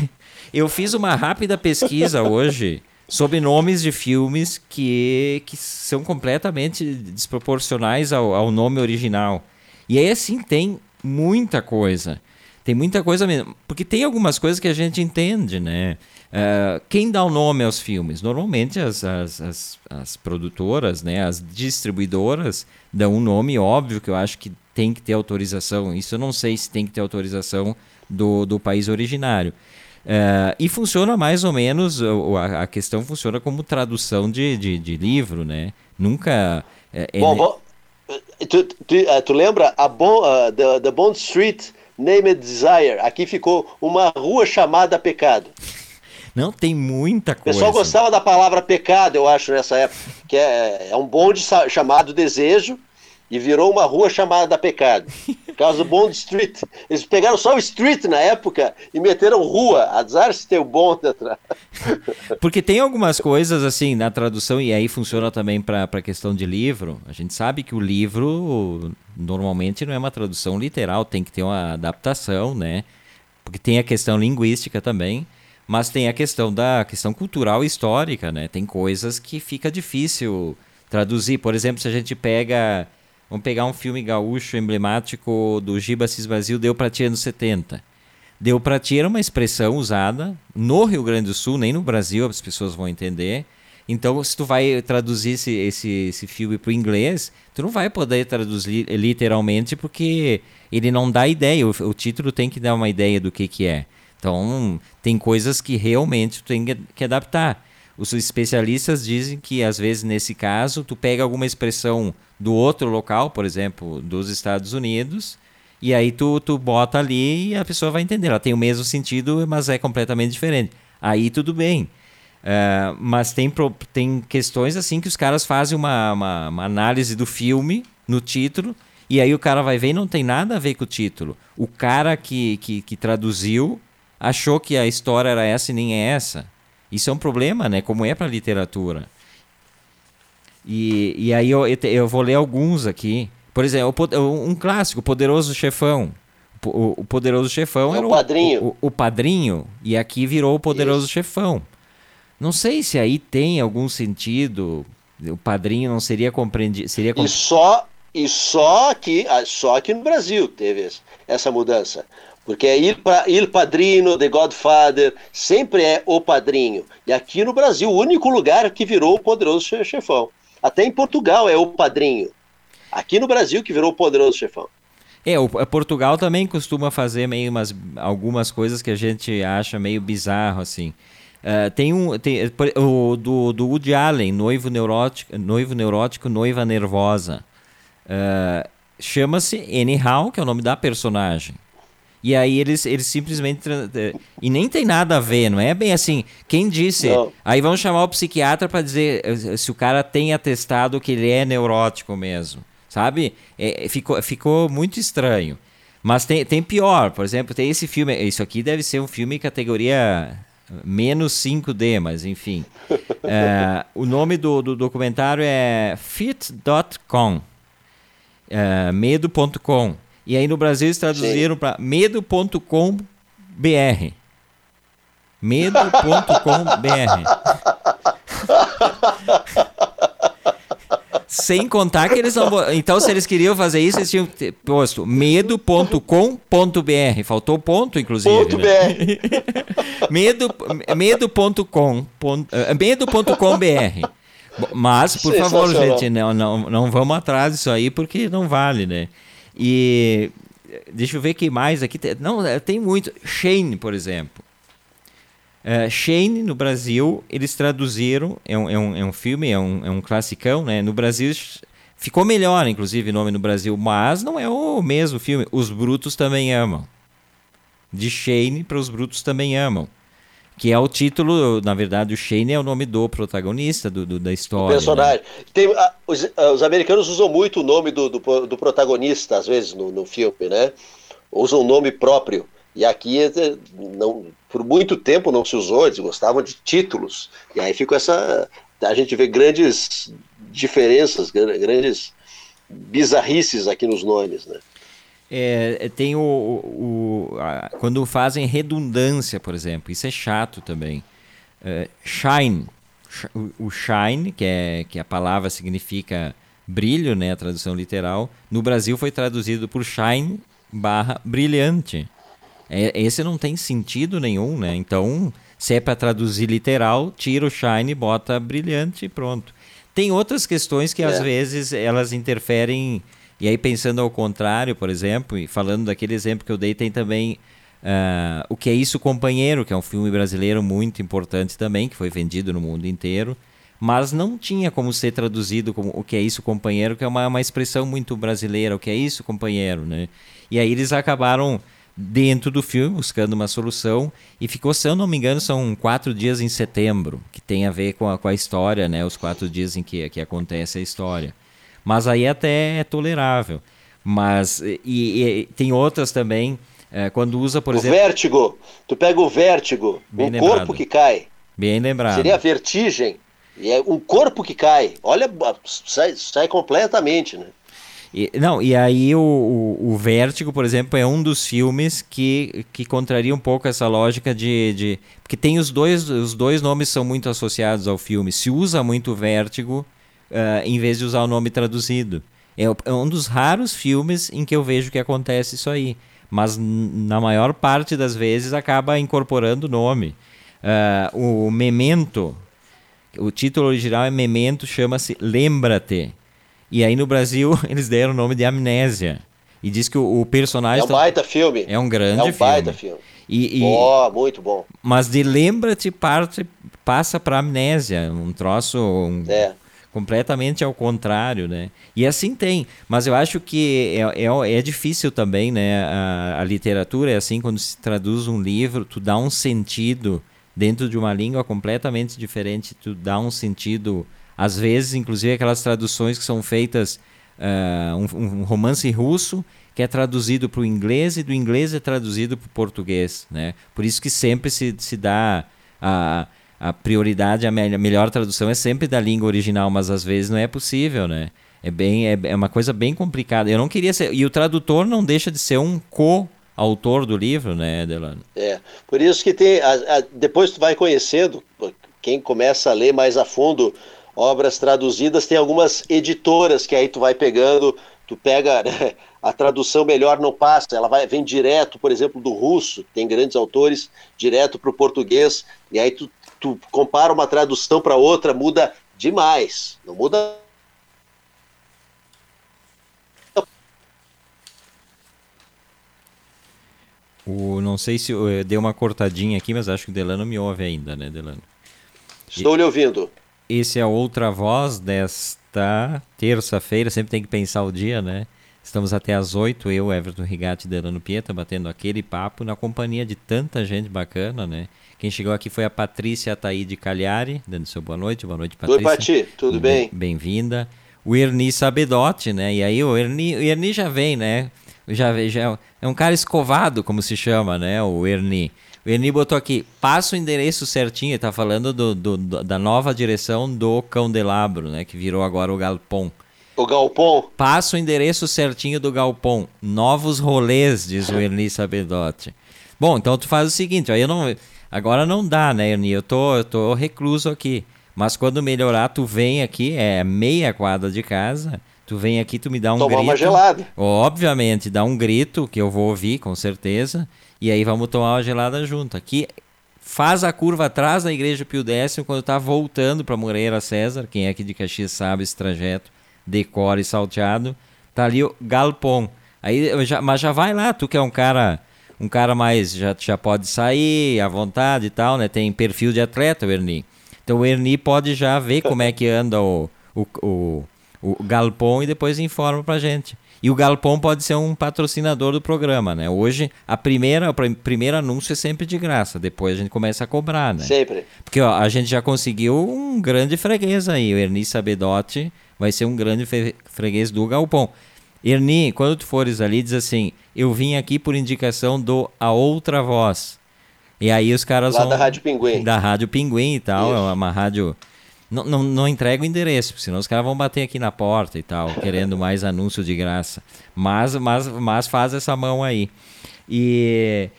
A: eu fiz uma rápida pesquisa hoje sobre nomes de filmes que, que são completamente desproporcionais ao, ao nome original. E aí, assim, tem muita coisa. Tem muita coisa mesmo. Porque tem algumas coisas que a gente entende, né? Uh, quem dá o nome aos filmes? Normalmente as, as, as, as, produtoras, né? as distribuidoras dão um nome óbvio que eu acho que tem que ter autorização. Isso eu não sei se tem que ter autorização do, do país originário. Uh, e funciona mais ou menos, a, a, questão funciona como tradução de, de, de livro, né? Nunca.
B: É, bom, bom tu, tu, uh, tu, lembra a bon, uh, the, the Bond Street Named Desire? Aqui ficou uma rua chamada Pecado.
A: Não, tem muita coisa.
B: O pessoal gostava da palavra pecado, eu acho, nessa época. Que é, é um bonde chamado Desejo e virou uma rua chamada Pecado. Do Bond Street. Eles pegaram só o Street na época e meteram rua. Azar se tem o Bond atrás.
A: Porque tem algumas coisas assim na tradução, e aí funciona também para a questão de livro. A gente sabe que o livro normalmente não é uma tradução literal, tem que ter uma adaptação, né? Porque tem a questão linguística também. Mas tem a questão da questão cultural e histórica, né? Tem coisas que fica difícil traduzir. Por exemplo, se a gente pega Vamos pegar um filme gaúcho emblemático do Giba Cis Brasil, Deu Pra Ti anos 70. Deu Pra Ti era uma expressão usada no Rio Grande do Sul, nem no Brasil as pessoas vão entender. Então, se tu vai traduzir esse, esse, esse filme para o inglês, tu não vai poder traduzir literalmente porque ele não dá ideia. O, o, título tem que dar uma ideia do que, que é. Então, tem coisas que realmente tu tem que, que adaptar. Os especialistas dizem que, às vezes, nesse caso, tu pega alguma expressão do outro local, por exemplo, dos Estados Unidos, e aí tu, tu bota ali e a pessoa vai entender. Ela tem o mesmo sentido, mas é completamente diferente. Aí tudo bem. Uh, mas tem, tem questões assim que os caras fazem uma, uma, uma análise do filme no título, e aí o cara vai ver e não tem nada a ver com o título. O cara que, que, que traduziu achou que a história era essa e nem é essa. Isso é um problema, né? Como é para a literatura. E, e aí eu, eu vou ler alguns aqui. Por exemplo, um clássico, Poderoso Chefão. O, o Poderoso Chefão
B: é
A: era
B: o padrinho.
A: O, o, padrinho, e aqui virou o Poderoso Isso. Chefão. Não sei se aí tem algum sentido. O padrinho não seria compreendido. Seria
B: comp... E só e só aqui, ah, só aqui no Brasil teve essa mudança. Porque é Il, Il Padrino, The Godfather, sempre é o padrinho. E aqui no Brasil, o único lugar que virou o poderoso chefão. Até em Portugal é o padrinho. Aqui no Brasil que virou o poderoso chefão.
A: É, o Portugal também costuma fazer meio umas, algumas coisas que a gente acha meio bizarro, assim. Uh, tem um tem, o do, do Woody Allen, noivo neurótico, noivo neurótico, noiva nervosa. Uh, Chama-se Anyhow, que é o nome da personagem. E aí eles, eles simplesmente. Eh, e nem tem nada a ver, não é bem assim. Quem disse? Não. Aí vamos chamar o psiquiatra para dizer eh, se o cara tem atestado que ele é neurótico mesmo. Sabe? É, ficou, ficou muito estranho. Mas tem, tem pior, por exemplo, tem esse filme. Isso aqui deve ser um filme categoria menos 5D, mas enfim. é, o nome do, do documentário é fit.com. É, medo.com. E aí no Brasil eles traduziram para medo.com.br. Medo.com.br. Sem contar que eles não. Então, se eles queriam fazer isso, eles tinham posto medo.com.br. Faltou ponto, inclusive. Ponto né? BR. medo, medo.com. Eh, medo.com.br. Mas, por favor, gente, não, não, não vamos atrás disso aí, porque não vale, né? E deixa eu ver que mais aqui. Tem, não, é, tem muito. Shane, por exemplo. Uh, Shane, no Brasil, eles traduziram, é um, é um, é um filme, é um, é um classicão, né? No Brasil ficou melhor, inclusive, o nome no Brasil, mas não é o mesmo filme. Os Brutos Também Amam. De Shane para Os Brutos Também Amam. Que é o título, na verdade, o Shane é o nome do protagonista do, do da história. O
B: personagem. Né? Tem, a, os, a, os, americanos usam muito o nome do, do, do protagonista, às vezes, no, no filme, né? Usam o nome próprio. E aqui, é, não, por muito tempo não se usou, eles gostavam de títulos. E aí fica essa. A gente vê grandes diferenças, grandes bizarrices aqui nos nomes, né?
A: É, é, tem o, o a, quando fazem redundância, por exemplo, isso é chato também. É, shine, o, o shine, que é que a palavra significa brilho, né, a tradução literal, no Brasil foi traduzido por shine barra brilhante. É, esse não tem sentido nenhum, né? Então, se é para traduzir literal, tira o shine, bota brilhante e pronto. Tem outras questões que é. às vezes elas interferem. E aí, pensando ao contrário, por exemplo, e falando daquele exemplo que eu dei, tem também uh, O Que É Isso Companheiro, que é um filme brasileiro muito importante também, que foi vendido no mundo inteiro, mas não tinha como ser traduzido como O Que É Isso Companheiro, que é uma, uma expressão muito brasileira, O Que É Isso Companheiro, né? E aí eles acabaram dentro do filme, buscando uma solução. E ficou, se eu não me engano, são quatro dias em setembro, que tem a ver com a, com a história, né? Os quatro dias em que, que acontece a história. Mas aí até é tolerável. Mas, e, e tem outras também, é, quando usa, por
B: o
A: exemplo...
B: vértigo. Tu pega o vértigo, Bem um lembrado. corpo que cai.
A: Bem lembrado.
B: Seria a vertigem. E é um corpo que cai. Olha, sai, sai completamente, né?
A: E, não, e aí o, o, o, Vértigo, por exemplo, é um dos filmes que, que contraria um pouco essa lógica de, de. Porque tem os dois, os dois nomes são muito associados ao filme. Se usa muito Vértigo uh, em vez de usar o nome traduzido. É, é um dos raros filmes em que eu vejo que acontece isso aí. Mas na maior parte das vezes acaba incorporando o nome. Uh, o Memento, o título original é Memento, chama-se Lembra-te. E aí no Brasil eles deram o nome de Amnésia. E diz que o, o personagem.
B: É um baita filme.
A: É um grande filme. É um
B: filme. baita filme.
A: E,
B: e... Oh, muito bom.
A: Mas de lembra-te parte passa para amnésia, um troço um... É. completamente ao contrário, né? E assim tem. Mas eu acho que é, é, é difícil também, né? A, a, literatura é assim quando se traduz um livro, tu dá um sentido dentro de uma língua completamente diferente, tu dá um sentido às vezes, inclusive, aquelas traduções que são feitas, uh, um, um, romance russo que é traduzido para o inglês e do inglês é traduzido para o português. Né? Por isso que sempre se, se dá a, a prioridade, a, me a melhor tradução é sempre da língua original, mas às vezes não é possível, né? É, bem, é, é uma coisa bem complicada. Eu não queria ser... E o tradutor não deixa de ser um co autor do livro, né, Delano?
B: É, por isso que tem, a, a, depois tu vai conhecendo, quem começa a ler mais a fundo obras traduzidas, tem algumas editoras que aí tu vai pegando, tu pega né, a tradução melhor não passa, ela vai vem direto, por exemplo, do russo, tem grandes autores, direto para o português, e aí tu, tu compara uma tradução para outra, muda demais, não muda
A: O, não sei se deu uma cortadinha aqui, mas acho que o Delano me ouve ainda, né, Delano?
B: Estou e... lhe ouvindo.
A: Esse é outra voz desta terça-feira, sempre tem que pensar o dia, né? Estamos até às 8, eu, Everton Rigatti e Delano Pieta, batendo aquele papo na companhia de tanta gente bacana, né? Quem chegou aqui foi a Patrícia Ataíde Cagliari, dando seu boa noite. Boa noite, Patrícia.
B: Oi, Pati, tudo bem?
A: Bem-vinda. O Erni Sabedotti, né? E aí o Erni, o Erni já vem, né? Já, já é um cara escovado, como se chama, né? O Erni. O Eni botou aqui, passa o endereço certinho, ele tá falando do, do, do, da nova direção do Cão Delabro, né? Que virou agora o Galpão.
B: O Galpão?
A: Passa o endereço certinho do Galpão. Novos rolês, diz o Erni Sabedotti. Bom, então tu faz o seguinte, aí eu não... Agora não dá, né, Erni? Eu tô, eu tô recluso aqui. Mas quando melhorar, tu vem aqui, é meia quadra de casa, tu vem aqui, tu me dá um
B: Tomar
A: grito.
B: uma gelada.
A: Obviamente, dá um grito que eu vou ouvir, com certeza. E aí vamos tomar uma gelada junto. Aqui faz a curva atrás da igreja Pio X quando tá voltando para Moreira César. Quem é aqui de Caxias sabe esse trajeto, decore e salteado. Tá ali o galpão. Aí, já, mas já vai lá, tu que é um cara um cara mais já, já pode sair à vontade e tal, né? Tem perfil de atleta, o Erni. Então o Erni pode já ver como é que anda o, o, o, o galpão e depois informa pra gente. E o Galpão pode ser um patrocinador do programa, né? Hoje, a primeira, o pr- primeiro anúncio é sempre de graça, depois a gente começa a cobrar, né?
B: Sempre.
A: Porque ó, a gente já conseguiu um grande freguês aí. O Erni Sabedotti vai ser um grande freguês do Galpão. Erni, quando tu fores ali, diz assim: Eu vim aqui por indicação do A Outra Voz. E aí os caras
B: Lá
A: vão.
B: da Rádio Pinguim.
A: Da Rádio Pinguim e tal.
B: Isso.
A: É uma rádio. Não, não, não entrega o endereço, porque senão os caras vão bater aqui na porta e tal, querendo mais anúncio de graça. Mas, mas, mas faz essa mão aí. E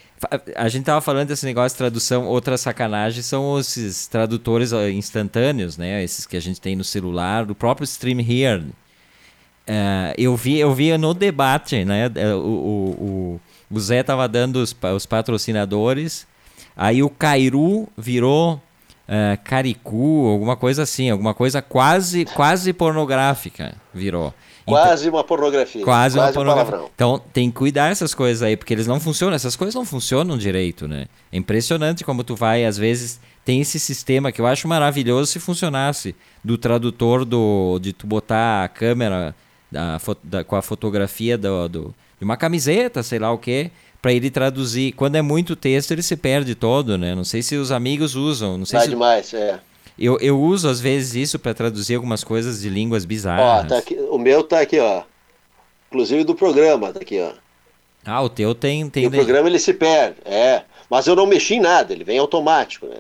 A: a gente tava falando desse negócio de tradução, outra sacanagem são esses tradutores instantâneos, né? Esses que a gente tem no celular, do próprio Stream Here. É, eu vi eu vi no debate, né? é, O, o, o, Zé tava dando os, os patrocinadores, aí o Cairu virou é, Caricu, alguma coisa assim, alguma coisa quase quase pornográfica virou. Então-
B: Quase uma pornografia.
A: Quase, uma
B: um
A: pornografia.
B: palavrão.
A: Então tem que cuidar essas coisas aí, porque eles não funcionam, essas coisas não funcionam direito, né? É impressionante como tu vai, às vezes, tem esse sistema que eu acho maravilhoso se funcionasse, do tradutor do de tu botar a câmera da, da- com a fotografia do, do- de uma camiseta, sei lá o quê, para ele traduzir. Quando é muito texto, ele se perde todo, né? Não sei se os amigos usam, não sei se
B: demais, é.
A: eu, eu uso às vezes isso para traduzir algumas coisas de línguas
B: Ó,
A: bizarras.
B: tá aqui, o meu tá aqui, ó. Inclusive do programa, tá aqui, ó.
A: Ah, o teu tem tem
B: o programa ele se perde, é. Mas eu não mexi em nada, ele vem automático, né?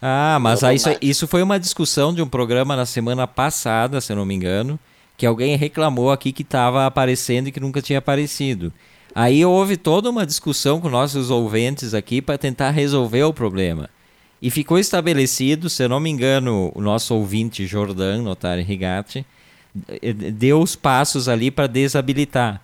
A: Ah, mas aí isso, isso foi uma discussão de um programa na semana passada, se eu não me engano, que alguém reclamou aqui que estava aparecendo e que nunca tinha aparecido. Aí houve toda uma discussão com nossos ouvintes aqui para tentar resolver o problema. E ficou estabelecido, se eu não me engano, o nosso ouvinte Jordan Notari Rigatti eh, deu os passos ali para desabilitar.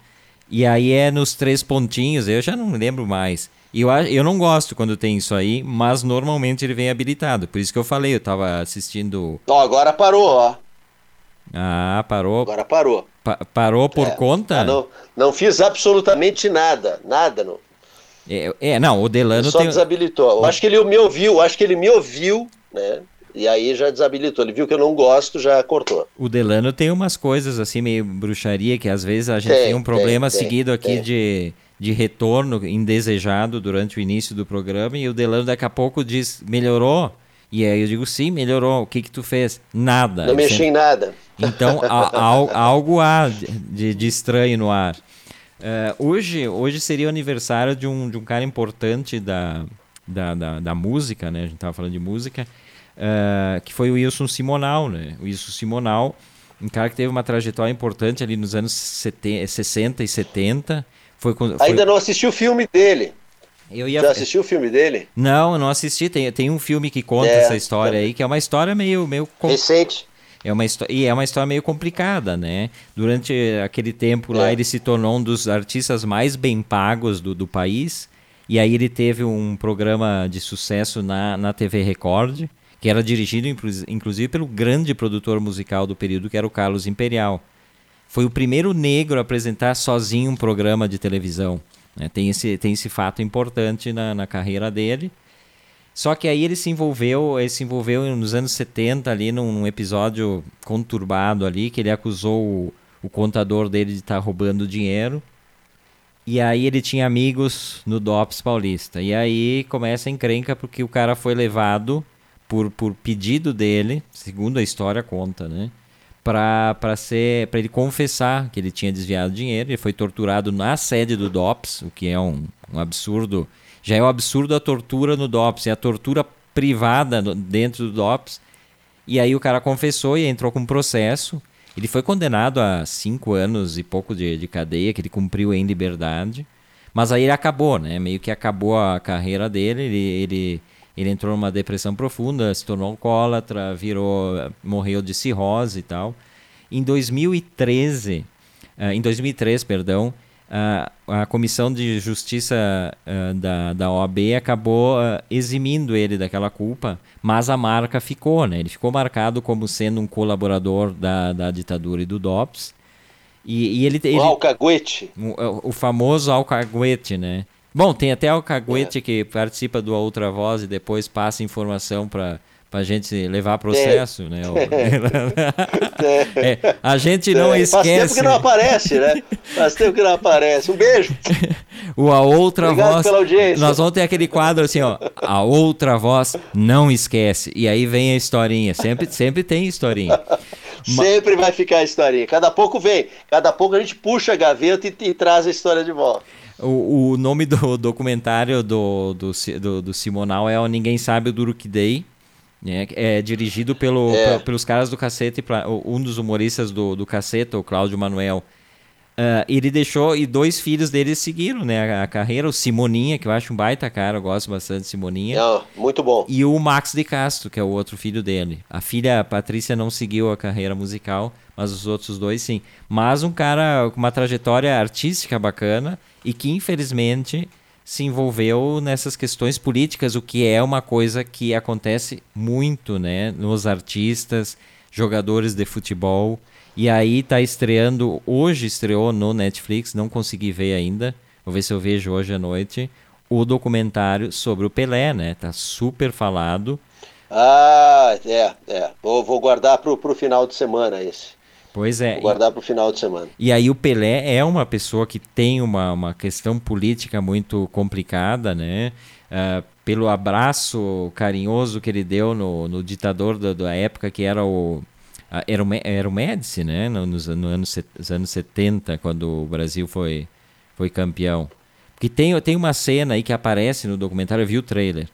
A: E aí é nos três pontinhos, eu já não lembro mais. Eu, eu não gosto quando tem isso aí, mas normalmente ele vem habilitado. Por isso que eu falei, eu tava assistindo.
B: Ó, agora parou, ó.
A: Ah, parou.
B: Agora parou.
A: Pa- parou por
B: É,
A: conta?
B: ah, não, não fiz absolutamente nada, nada, não.
A: É, é, não, o Delano
B: Só
A: tem.
B: desabilitou. Eu acho que ele me ouviu, acho que ele me ouviu, né? E aí já desabilitou. Ele viu que eu não gosto, já cortou.
A: O Delano tem umas coisas assim, meio bruxaria, que às vezes a gente tem,
B: Tem,
A: um problema
B: tem, tem,
A: seguido aqui
B: tem.
A: de, de retorno indesejado durante o início do programa, e o Delano daqui a pouco diz, melhorou? E aí eu digo, sim, melhorou. O que que tu fez? Nada.
B: Não mexi
A: sempre-
B: em nada.
A: Então, algo há de, de estranho no ar. Eh, hoje, hoje seria o aniversário de um, de um cara importante da, da, da, da música, né? A gente estava falando de música, eh, que foi o Wilson Simonal, né? O Wilson Simonal, um cara que teve uma trajetória importante ali nos anos 70, 60 e 70. Foi, foi-
B: Ainda não assisti o filme dele.
A: Eu ia,
B: Já assistiu o filme dele?
A: Não, não assisti. Tem, tem um filme que conta
B: É,
A: essa história
B: também.
A: aí, que é uma história meio, meio
B: Recente.
A: é uma histó- e é uma história meio complicada, né? Durante aquele tempo lá,
B: É.
A: ele se tornou um dos artistas mais bem pagos do, do país. E aí ele teve um programa de sucesso na, na TV Record, que era dirigido inclu- inclusive pelo grande produtor musical do período, que era o Carlos Imperial. Foi o primeiro negro a apresentar sozinho um programa de televisão. Né? Tem, esse, tem esse fato importante na, na carreira dele. Só que aí ele se envolveu, ele se envolveu nos anos 70 ali num, num episódio conturbado ali, que ele acusou o, o contador dele de estar roubando dinheiro. E aí ele tinha amigos no DOPS paulista. E aí começa a encrenca porque o cara foi levado por, por pedido dele, segundo a história conta, né? Pra, ser, pra ele confessar que ele tinha desviado dinheiro. Ele foi torturado na sede do DOPS, o que é um, um absurdo. Já é um absurdo a tortura no DOPS, é a tortura privada no- dentro do DOPS. E aí o cara confessou e entrou com processo. Ele foi condenado a cinco anos e pouco de, de cadeia, que ele cumpriu em liberdade. Mas aí ele acabou, né? Meio que acabou a carreira dele. Ele, ele, Ele entrou numa depressão profunda, se tornou alcoólatra, virou, morreu de cirrose e tal. Em 2013, uh, em 2003, perdão, uh, a Comissão de Justiça uh, da, da OAB acabou eximindo ele daquela culpa, mas a marca ficou, né? Ele ficou marcado como sendo um colaborador da, da ditadura e do DOPS. E, e ele, ele,
B: o alcaguete.
A: O, o famoso alcaguete, né? Bom, tem até o Caguete é. que participa do Outra Voz e depois passa informação para para a gente levar processo, é. né? é. A gente não é. esquece. Faz
B: tempo que não aparece, né? Faz tempo que não aparece. Um beijo.
A: o A Outra
B: Obrigado
A: Voz.
B: Pela audiência.
A: Nós vamos ter aquele quadro assim, ó. A Outra Voz não esquece. E aí vem a historinha. Sempre, sempre tem historinha.
B: Sempre vai ficar a historinha. Cada pouco vem. Cada pouco a gente puxa a gaveta e, e traz a história de volta.
A: O, o nome do documentário do, do, do, do Simonal é o Ninguém Sabe o Duruk Day. Né? É dirigido pelo, é. pelos caras do Cacete, um dos humoristas do, do Cacete, o Cláudio Manuel. Uh, ele deixou, e dois filhos dele seguiram né, a, a, carreira, o Simoninha, que eu acho um baita cara, eu gosto bastante de Simoninha.
B: Muito bom.
A: E o Max de Castro, que é o outro filho dele. A filha a Patrícia não seguiu a carreira musical, mas os outros dois sim. Mas um cara com uma trajetória artística bacana e que infelizmente se envolveu nessas questões políticas, o que é uma coisa que acontece muito, né, nos artistas, jogadores de futebol. E aí tá estreando, hoje estreou no Netflix, não consegui ver ainda. Vou ver se eu vejo hoje à noite o documentário sobre o Pelé, né? Tá super falado.
B: Ah, é, é. Vou, vou guardar pro, pro final de semana esse.
A: Pois é.
B: Vou guardar para o final de semana.
A: E aí o Pelé é uma pessoa que tem uma, uma questão política muito complicada, né? Uh, pelo abraço carinhoso que ele deu no, no ditador da, da época, que era o, era o, era o Médici, né? Nos, no anos, nos anos 70, quando o Brasil foi, foi campeão. Porque tem, tem uma cena aí que aparece no documentário, eu vi o trailer,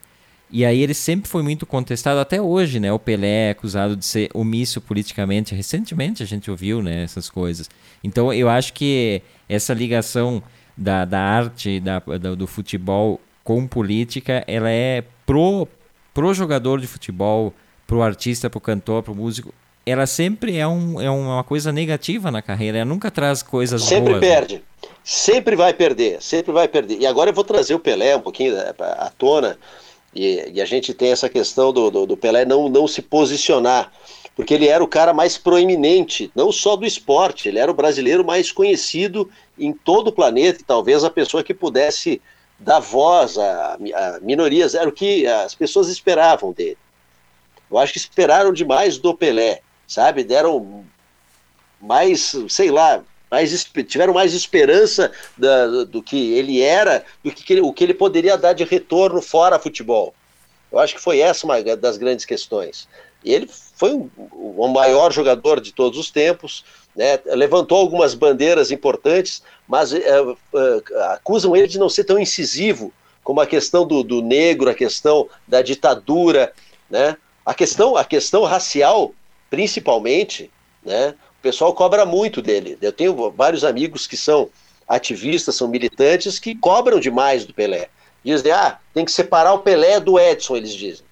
A: e aí ele sempre foi muito contestado, até hoje, né? O Pelé é acusado de ser omisso politicamente. Recentemente a gente ouviu, né, essas coisas. Então eu acho que essa ligação da, da arte, da, da, do futebol com política, ela é pro, pro jogador de futebol, pro artista, pro cantor, pro músico, ela sempre é, um, é uma coisa negativa na carreira, ela nunca traz coisas
B: sempre
A: boas.
B: Sempre né? perde, né? sempre vai perder, sempre vai perder. E agora eu vou trazer o Pelé um pouquinho à tona, e, e, a gente tem essa questão do, do, do, Pelé não, não se posicionar, porque ele era o cara mais proeminente, não só do esporte, ele era o brasileiro mais conhecido em todo o planeta, e talvez a pessoa que pudesse dar voz a, a minorias, era o que as pessoas esperavam dele. Eu acho que esperaram demais do Pelé, sabe? Deram mais, sei lá, mais, tiveram mais esperança da, do que ele era, do que o que ele poderia dar de retorno fora futebol. Eu acho que foi essa uma das grandes questões. Ele foi o, o maior jogador de todos os tempos, né? levantou algumas bandeiras importantes, mas é, é, acusam ele de não ser tão incisivo como a questão do, do negro, a questão da ditadura, né? a, questão, a questão racial, principalmente, né? pessoal cobra muito dele. Eu tenho vários amigos que são ativistas, são militantes, que cobram demais do Pelé. Dizem, ah, tem que separar o Pelé do Edson, eles dizem.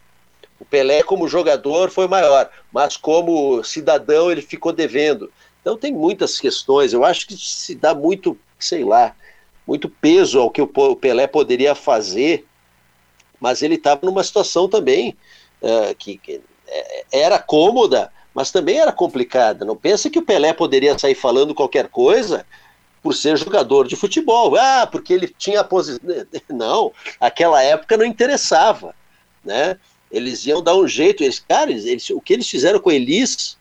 B: O Pelé, como jogador, foi maior, mas como cidadão, ele ficou devendo. Então, tem muitas questões. Eu acho que se dá muito, sei lá, muito peso ao que o Pelé poderia fazer, mas ele estava numa situação também uh, que, que é, era cômoda, mas também era complicada. Não pensa que o Pelé poderia sair falando qualquer coisa por ser jogador de futebol. Ah, porque ele tinha posição. Não, aquela época não interessava, né? Eles iam dar um jeito. Eles, cara, eles, o que eles fizeram com a Elis?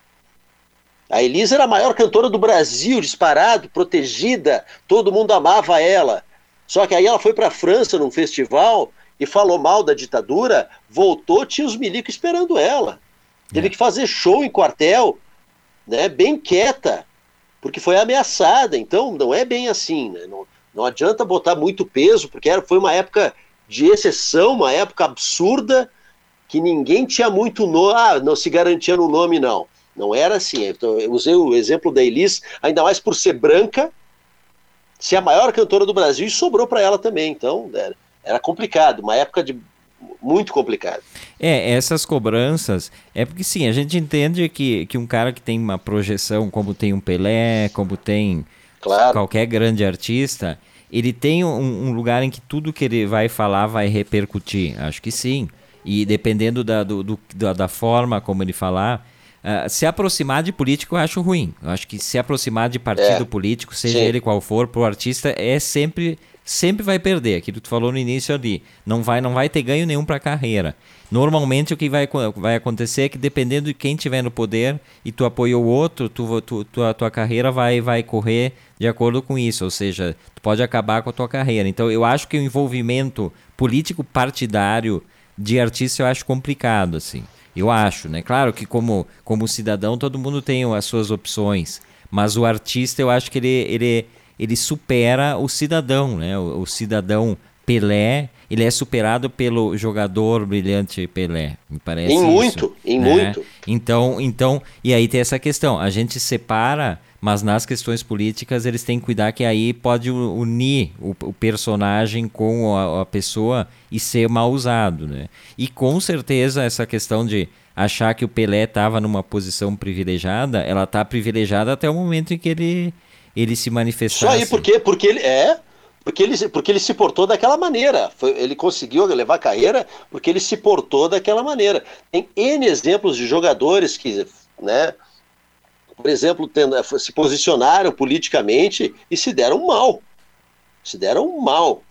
B: A Elis era a maior cantora do Brasil, disparado, protegida, todo mundo amava ela. Só que aí ela foi para a França num festival e falou mal da ditadura, voltou, tinha os milicos esperando ela. Teve que fazer show em quartel, né, bem quieta, porque foi ameaçada. Então, não é bem assim. Né? Não, não adianta botar muito peso, porque era, foi uma época de exceção, uma época absurda, que ninguém tinha muito nome, ah, não se garantia no nome, não. Não era assim. Então, eu usei o exemplo da Elis, ainda mais por ser branca, ser a maior cantora do Brasil, e sobrou para ela também. Então, era, era complicado. Uma época de muito complicado.
A: É, essas cobranças, é porque sim, a gente entende que, que um cara que tem uma projeção, como tem um Pelé, como tem claro. qualquer grande artista, ele tem um, um, lugar em que tudo que ele vai falar vai repercutir. Acho que sim. E dependendo da, do, do, da, da forma como ele falar, Uh, se aproximar de político eu acho ruim. Eu acho que se aproximar de partido é. político, seja Sim. ele qual for, pro artista é sempre sempre vai perder. Aquilo que tu falou no início ali, não vai não vai ter ganho nenhum para a carreira. Normalmente o que vai, vai acontecer é que dependendo de quem tiver no poder e tu apoiou o outro, tu, tu, tua, tua carreira vai, vai correr de acordo com isso, ou seja, tu pode acabar com a tua carreira. Então eu acho que o envolvimento político partidário de artista eu acho complicado assim. Eu acho, né? Claro que como, como cidadão todo mundo tem as suas opções, mas o artista eu acho que ele, ele, ele supera o cidadão, né? O, o cidadão Pelé, ele é superado pelo jogador brilhante Pelé, me parece.
B: Em isso, muito, em né? muito.
A: Então, então, e aí tem essa questão, a gente separa mas nas questões políticas eles têm que cuidar que aí pode unir o, o personagem com a, a, pessoa e ser mal usado, né? E com certeza essa questão de achar que o Pelé estava numa posição privilegiada, ela está privilegiada até o momento em que ele ele se manifestasse.
B: Só aí porque porque ele é porque ele, porque ele se portou daquela maneira. Foi, ele conseguiu levar a carreira porque ele se portou daquela maneira. Tem N exemplos de jogadores que, né, por exemplo, tendo, eh, se posicionaram politicamente e se deram mal. Se deram mal.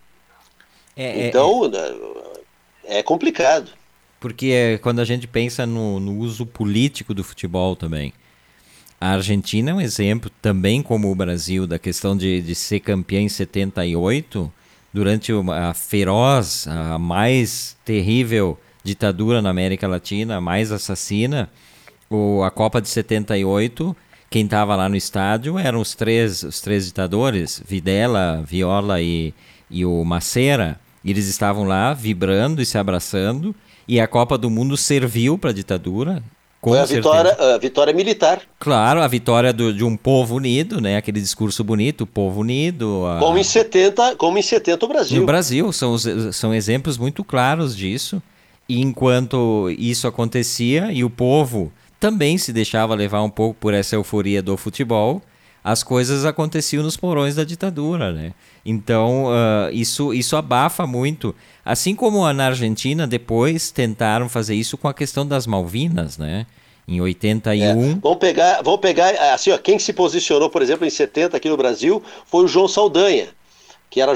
B: É, é então, é, é, complicado.
A: Porque é, quando a gente pensa no, no uso político do futebol também, a Argentina é um exemplo, também como o Brasil, da questão de, de ser campeã em 78, durante a feroz, a mais terrível ditadura na América Latina, a mais assassina o, a Copa de 78, quem estava lá no estádio eram os três, os três ditadores, Videla, Viola e, e o Macera. Eles estavam lá vibrando e se abraçando, e a Copa do Mundo serviu para a ditadura.
B: Foi a vitória, a vitória militar.
A: Claro, a vitória do, de um povo unido, né? Aquele discurso bonito, povo unido.
B: A... Como em 70, como em 70 o Brasil.
A: No Brasil, são, são exemplos muito claros disso. E enquanto isso acontecia e o povo também se deixava levar um pouco por essa euforia do futebol, as coisas aconteciam nos porões da ditadura, né? Então, uh, isso, isso abafa muito. Assim como na Argentina, depois tentaram fazer isso com a questão das Malvinas, né? Em 81.
B: É. Vamos pegar, vamos pegar assim, ó, quem se posicionou, por exemplo, em 70 aqui no Brasil foi o João Saldanha, que era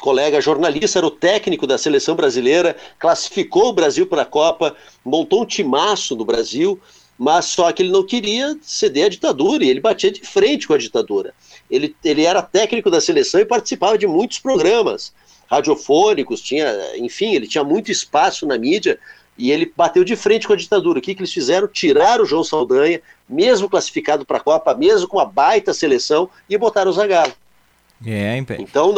B: colega jornalista, era o técnico da seleção brasileira, classificou o Brasil para a Copa, montou um timaço no Brasil mas só que ele não queria ceder à ditadura e ele batia de frente com a ditadura. Ele, ele era técnico da seleção e participava de muitos programas radiofônicos, tinha, enfim, ele tinha muito espaço na mídia e ele bateu de frente com a ditadura. O que, que eles fizeram? Tiraram o João Saldanha, mesmo classificado para a Copa, mesmo com uma baita seleção, e botaram o Zagallo. É, então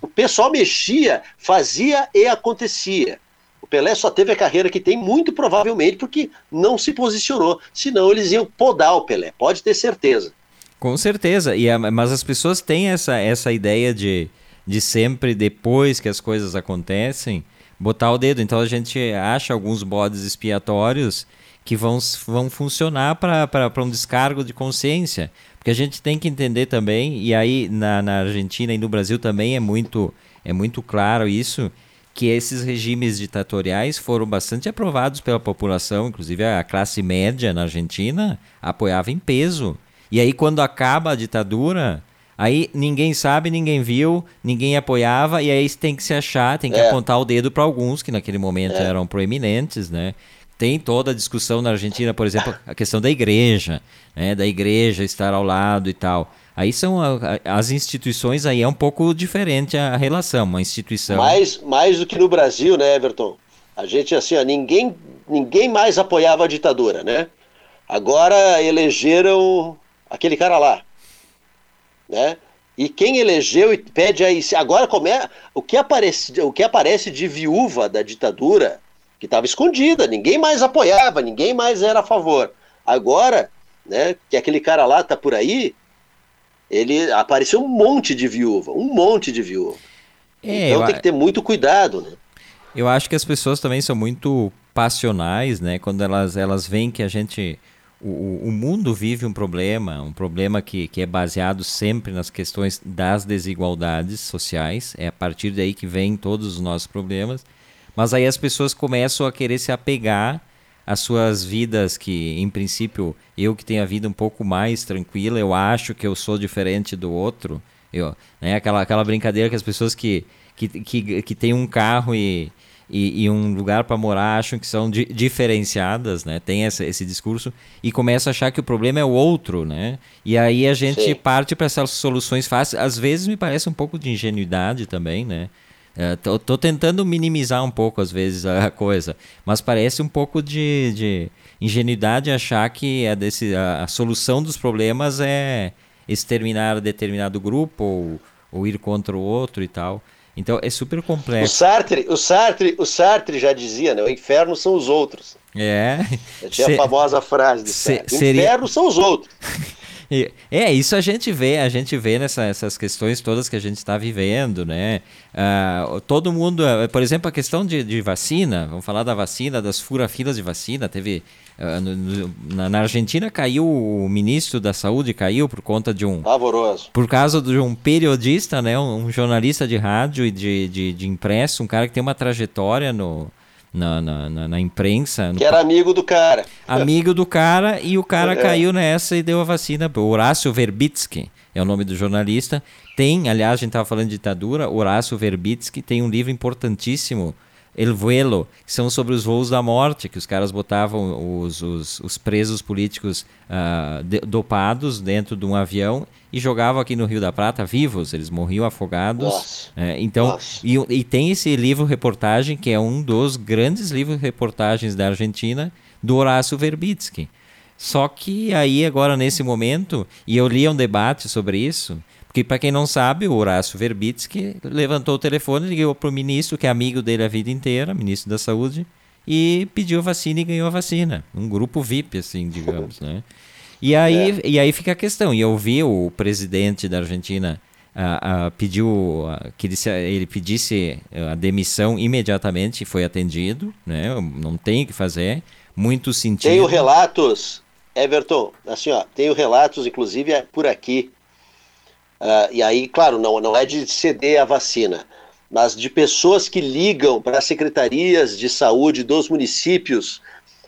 B: o pessoal mexia, fazia e acontecia. O Pelé só teve a carreira que tem, muito provavelmente porque não se posicionou. Senão eles iam podar o Pelé, pode ter certeza.
A: Com certeza. E a, mas as pessoas têm essa, essa ideia de, de sempre, depois que as coisas acontecem, botar o dedo. Então a gente acha alguns bodes expiatórios que vão, vão funcionar para um descargo de consciência. Porque a gente tem que entender também, e aí na, na Argentina e no Brasil também é muito, é muito claro isso, que esses regimes ditatoriais foram bastante aprovados pela população, inclusive a classe média na Argentina apoiava em peso. E aí quando acaba a ditadura, aí ninguém sabe, ninguém viu, ninguém apoiava e aí tem que se achar, tem que é. apontar o dedo para alguns que naquele momento é. eram proeminentes, né? Tem toda a discussão na Argentina, por exemplo, a questão da igreja, né? Da igreja estar ao lado e tal. Aí são as instituições, aí é um pouco diferente a relação, uma instituição.
B: Mais, mais do que no Brasil, né, Everton? A gente, assim, ó, ninguém, ninguém mais apoiava a ditadura, né? Agora elegeram aquele cara lá, né? E quem elegeu e pede aí, agora como é, o que aparece, o que aparece de viúva da ditadura, que estava escondida, ninguém mais apoiava, ninguém mais era a favor. Agora, né, que aquele cara lá tá por aí, ele apareceu um monte de viúva, um monte de viúva. É, então eu... tem que ter muito cuidado, né?
A: Eu acho que as pessoas também são muito passionais, né? Quando elas, elas veem que a gente. O, o mundo vive um problema, um problema que, que é baseado sempre nas questões das desigualdades sociais. É a partir daí que vem todos os nossos problemas. Mas aí as pessoas começam a querer se apegar às suas vidas, que em princípio eu que tenho a vida um pouco mais tranquila, eu acho que eu sou diferente do outro. Eu, né? aquela, aquela brincadeira que as pessoas que, que, que, que têm um carro e e, e um lugar para morar acham que são di diferenciadas, né? Tem essa, esse discurso e começa a achar que o problema é o outro, né? E aí a gente Sim. parte para essas soluções fáceis. Às vezes me parece um pouco de ingenuidade também, né? É, tô, tô, tentando minimizar um pouco às vezes a coisa, mas parece um pouco de, de ingenuidade achar que a, desse, a, a, solução dos problemas é exterminar determinado grupo ou, ou ir contra o outro e tal. Então é super complexo.
B: O Sartre, o Sartre, o Sartre já dizia, né? O inferno são os outros.
A: É.
B: Tinha Se... a famosa frase de Se... Sartre. Seria... inferno são os outros.
A: É, isso a gente vê, a gente vê nessas questões todas que a gente está vivendo, né? Uh, todo mundo, uh, por exemplo, a questão de, de, vacina, vamos falar da vacina, das fura-filas de vacina, teve... Uh, no, na, na, Argentina caiu o ministro da saúde, caiu por conta de um...
B: Pavoroso.
A: Por causa de um periodista, né? Um, um jornalista de rádio e de, de, de impresso, um cara que tem uma trajetória no na, na, na, na imprensa.
B: Que era amigo do cara.
A: Amigo do cara, e o cara é. caiu nessa e deu a vacina. Horácio Verbitsky é o nome do jornalista. Tem, aliás, a gente estava falando de ditadura, Horácio Verbitsky tem um livro importantíssimo El Vuelo, que são sobre os voos da morte, que os caras botavam os, os, os presos políticos uh, de, dopados dentro de um avião e jogavam aqui no Rio da Prata vivos, eles morriam afogados. É, então, e, e, tem esse livro reportagem, que é um dos grandes livros reportagens da Argentina, do Horácio Verbitsky. Só que aí, agora, nesse momento, e eu li um debate sobre isso, porque, para quem não sabe, o Horácio Verbitsky levantou o telefone, ligou para o ministro, que é amigo dele a vida inteira, ministro da Saúde, e pediu vacina e ganhou a vacina. Um grupo VIP, assim, digamos, né? E aí, é. e aí fica a questão. E eu vi o presidente da Argentina uh, pediu que ele, ele pedisse a demissão imediatamente, foi atendido, né? Não tem o que fazer. Muito sentido.
B: Tenho relatos, Everton, assim, ó, tenho relatos, inclusive, é por aqui, Uh, e aí, claro, não, não é de ceder a vacina, mas de pessoas que ligam para as secretarias de saúde dos municípios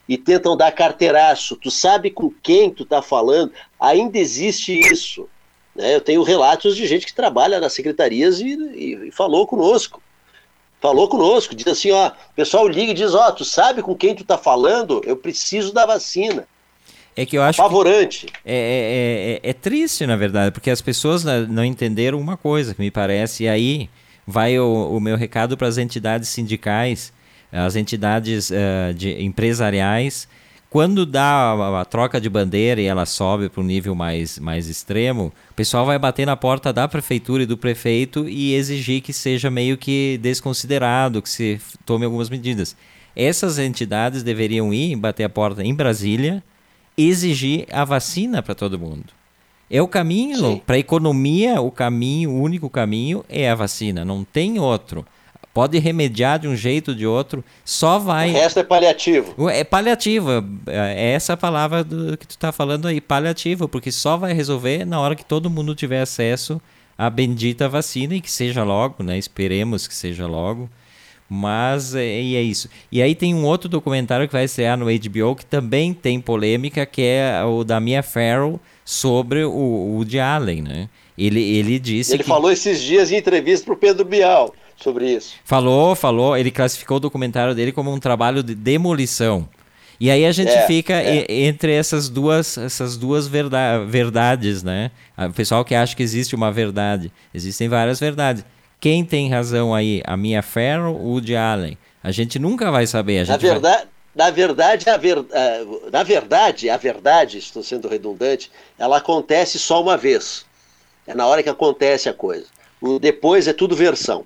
B: e tentam dar carteiraço. Tu sabe com quem tu está falando? Ainda existe isso. Né? Eu tenho relatos de gente que trabalha nas secretarias e, e, e falou conosco. Falou conosco, diz assim, ó, o pessoal liga e diz, ó, tu sabe com quem tu está falando? Eu preciso da vacina.
A: É que eu acho.
B: Favorante.
A: É, é, é, é, triste, na verdade, porque as pessoas não entenderam uma coisa que me parece, e aí vai o, o meu recado para as entidades sindicais, as entidades uh, de, empresariais. Quando dá a, a, troca de bandeira e ela sobe para um nível mais, mais extremo, o pessoal vai bater na porta da prefeitura e do prefeito e exigir que seja meio que desconsiderado, que se tome algumas medidas. Essas entidades deveriam ir bater a porta em Brasília, exigir a vacina para todo mundo. É o caminho para a economia, o caminho, o único caminho é a vacina, não tem outro. Pode remediar de um jeito ou de outro, só vai.
B: O resto é paliativo.
A: É paliativo, é essa palavra do que tu está falando aí, paliativo, porque só vai resolver na hora que todo mundo tiver acesso à bendita vacina e que seja logo, né? Esperemos que seja logo. Mas é, e é isso. E aí tem um outro documentário que vai estrear no HBO que também tem polêmica, que é o da Mia Farrow sobre o Woody Allen, né? Ele, ele disse
B: Ele
A: que...
B: falou esses dias em entrevista para o Pedro Bial sobre isso.
A: Falou, falou. Ele classificou o documentário dele como um trabalho de demolição. E aí a gente é, fica é. entre essas duas, essas duas verda verdades, né? O pessoal que acha que existe uma verdade. Existem várias verdades. Quem tem razão aí? A Mia Farrow ou o Woody Allen? A gente nunca vai saber.
B: na, verdade, vai... na, verdade, a ver, uh, na verdade, a verdade, estou sendo redundante, ela acontece só uma vez. É na hora que acontece a coisa. O depois é tudo versão.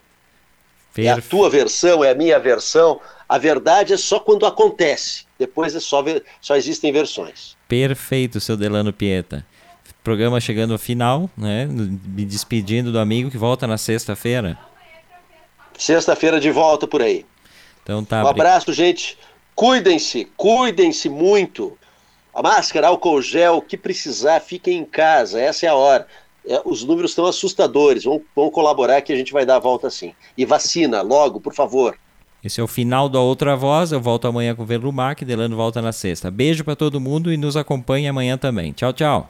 B: Perfe... É a tua versão, é a minha versão. A verdade é só quando acontece. Depois é só, só existem versões.
A: Perfeito, seu Delano Pieta. Programa chegando ao final, né? Me despedindo do amigo que volta na sexta-feira.
B: Sexta-feira de volta por aí.
A: Então tá.
B: Um abraço, gente. Cuidem-se, cuidem-se muito. A máscara, álcool gel, o que precisar, fiquem em casa. Essa é a hora. É, os números estão assustadores. Vão, vão colaborar que a gente vai dar a volta sim. E vacina, logo, por favor.
A: Esse é o final da outra voz. Eu volto amanhã com o Verlumac. Delano volta na sexta. Beijo para todo mundo e nos acompanhe amanhã também. Tchau, tchau.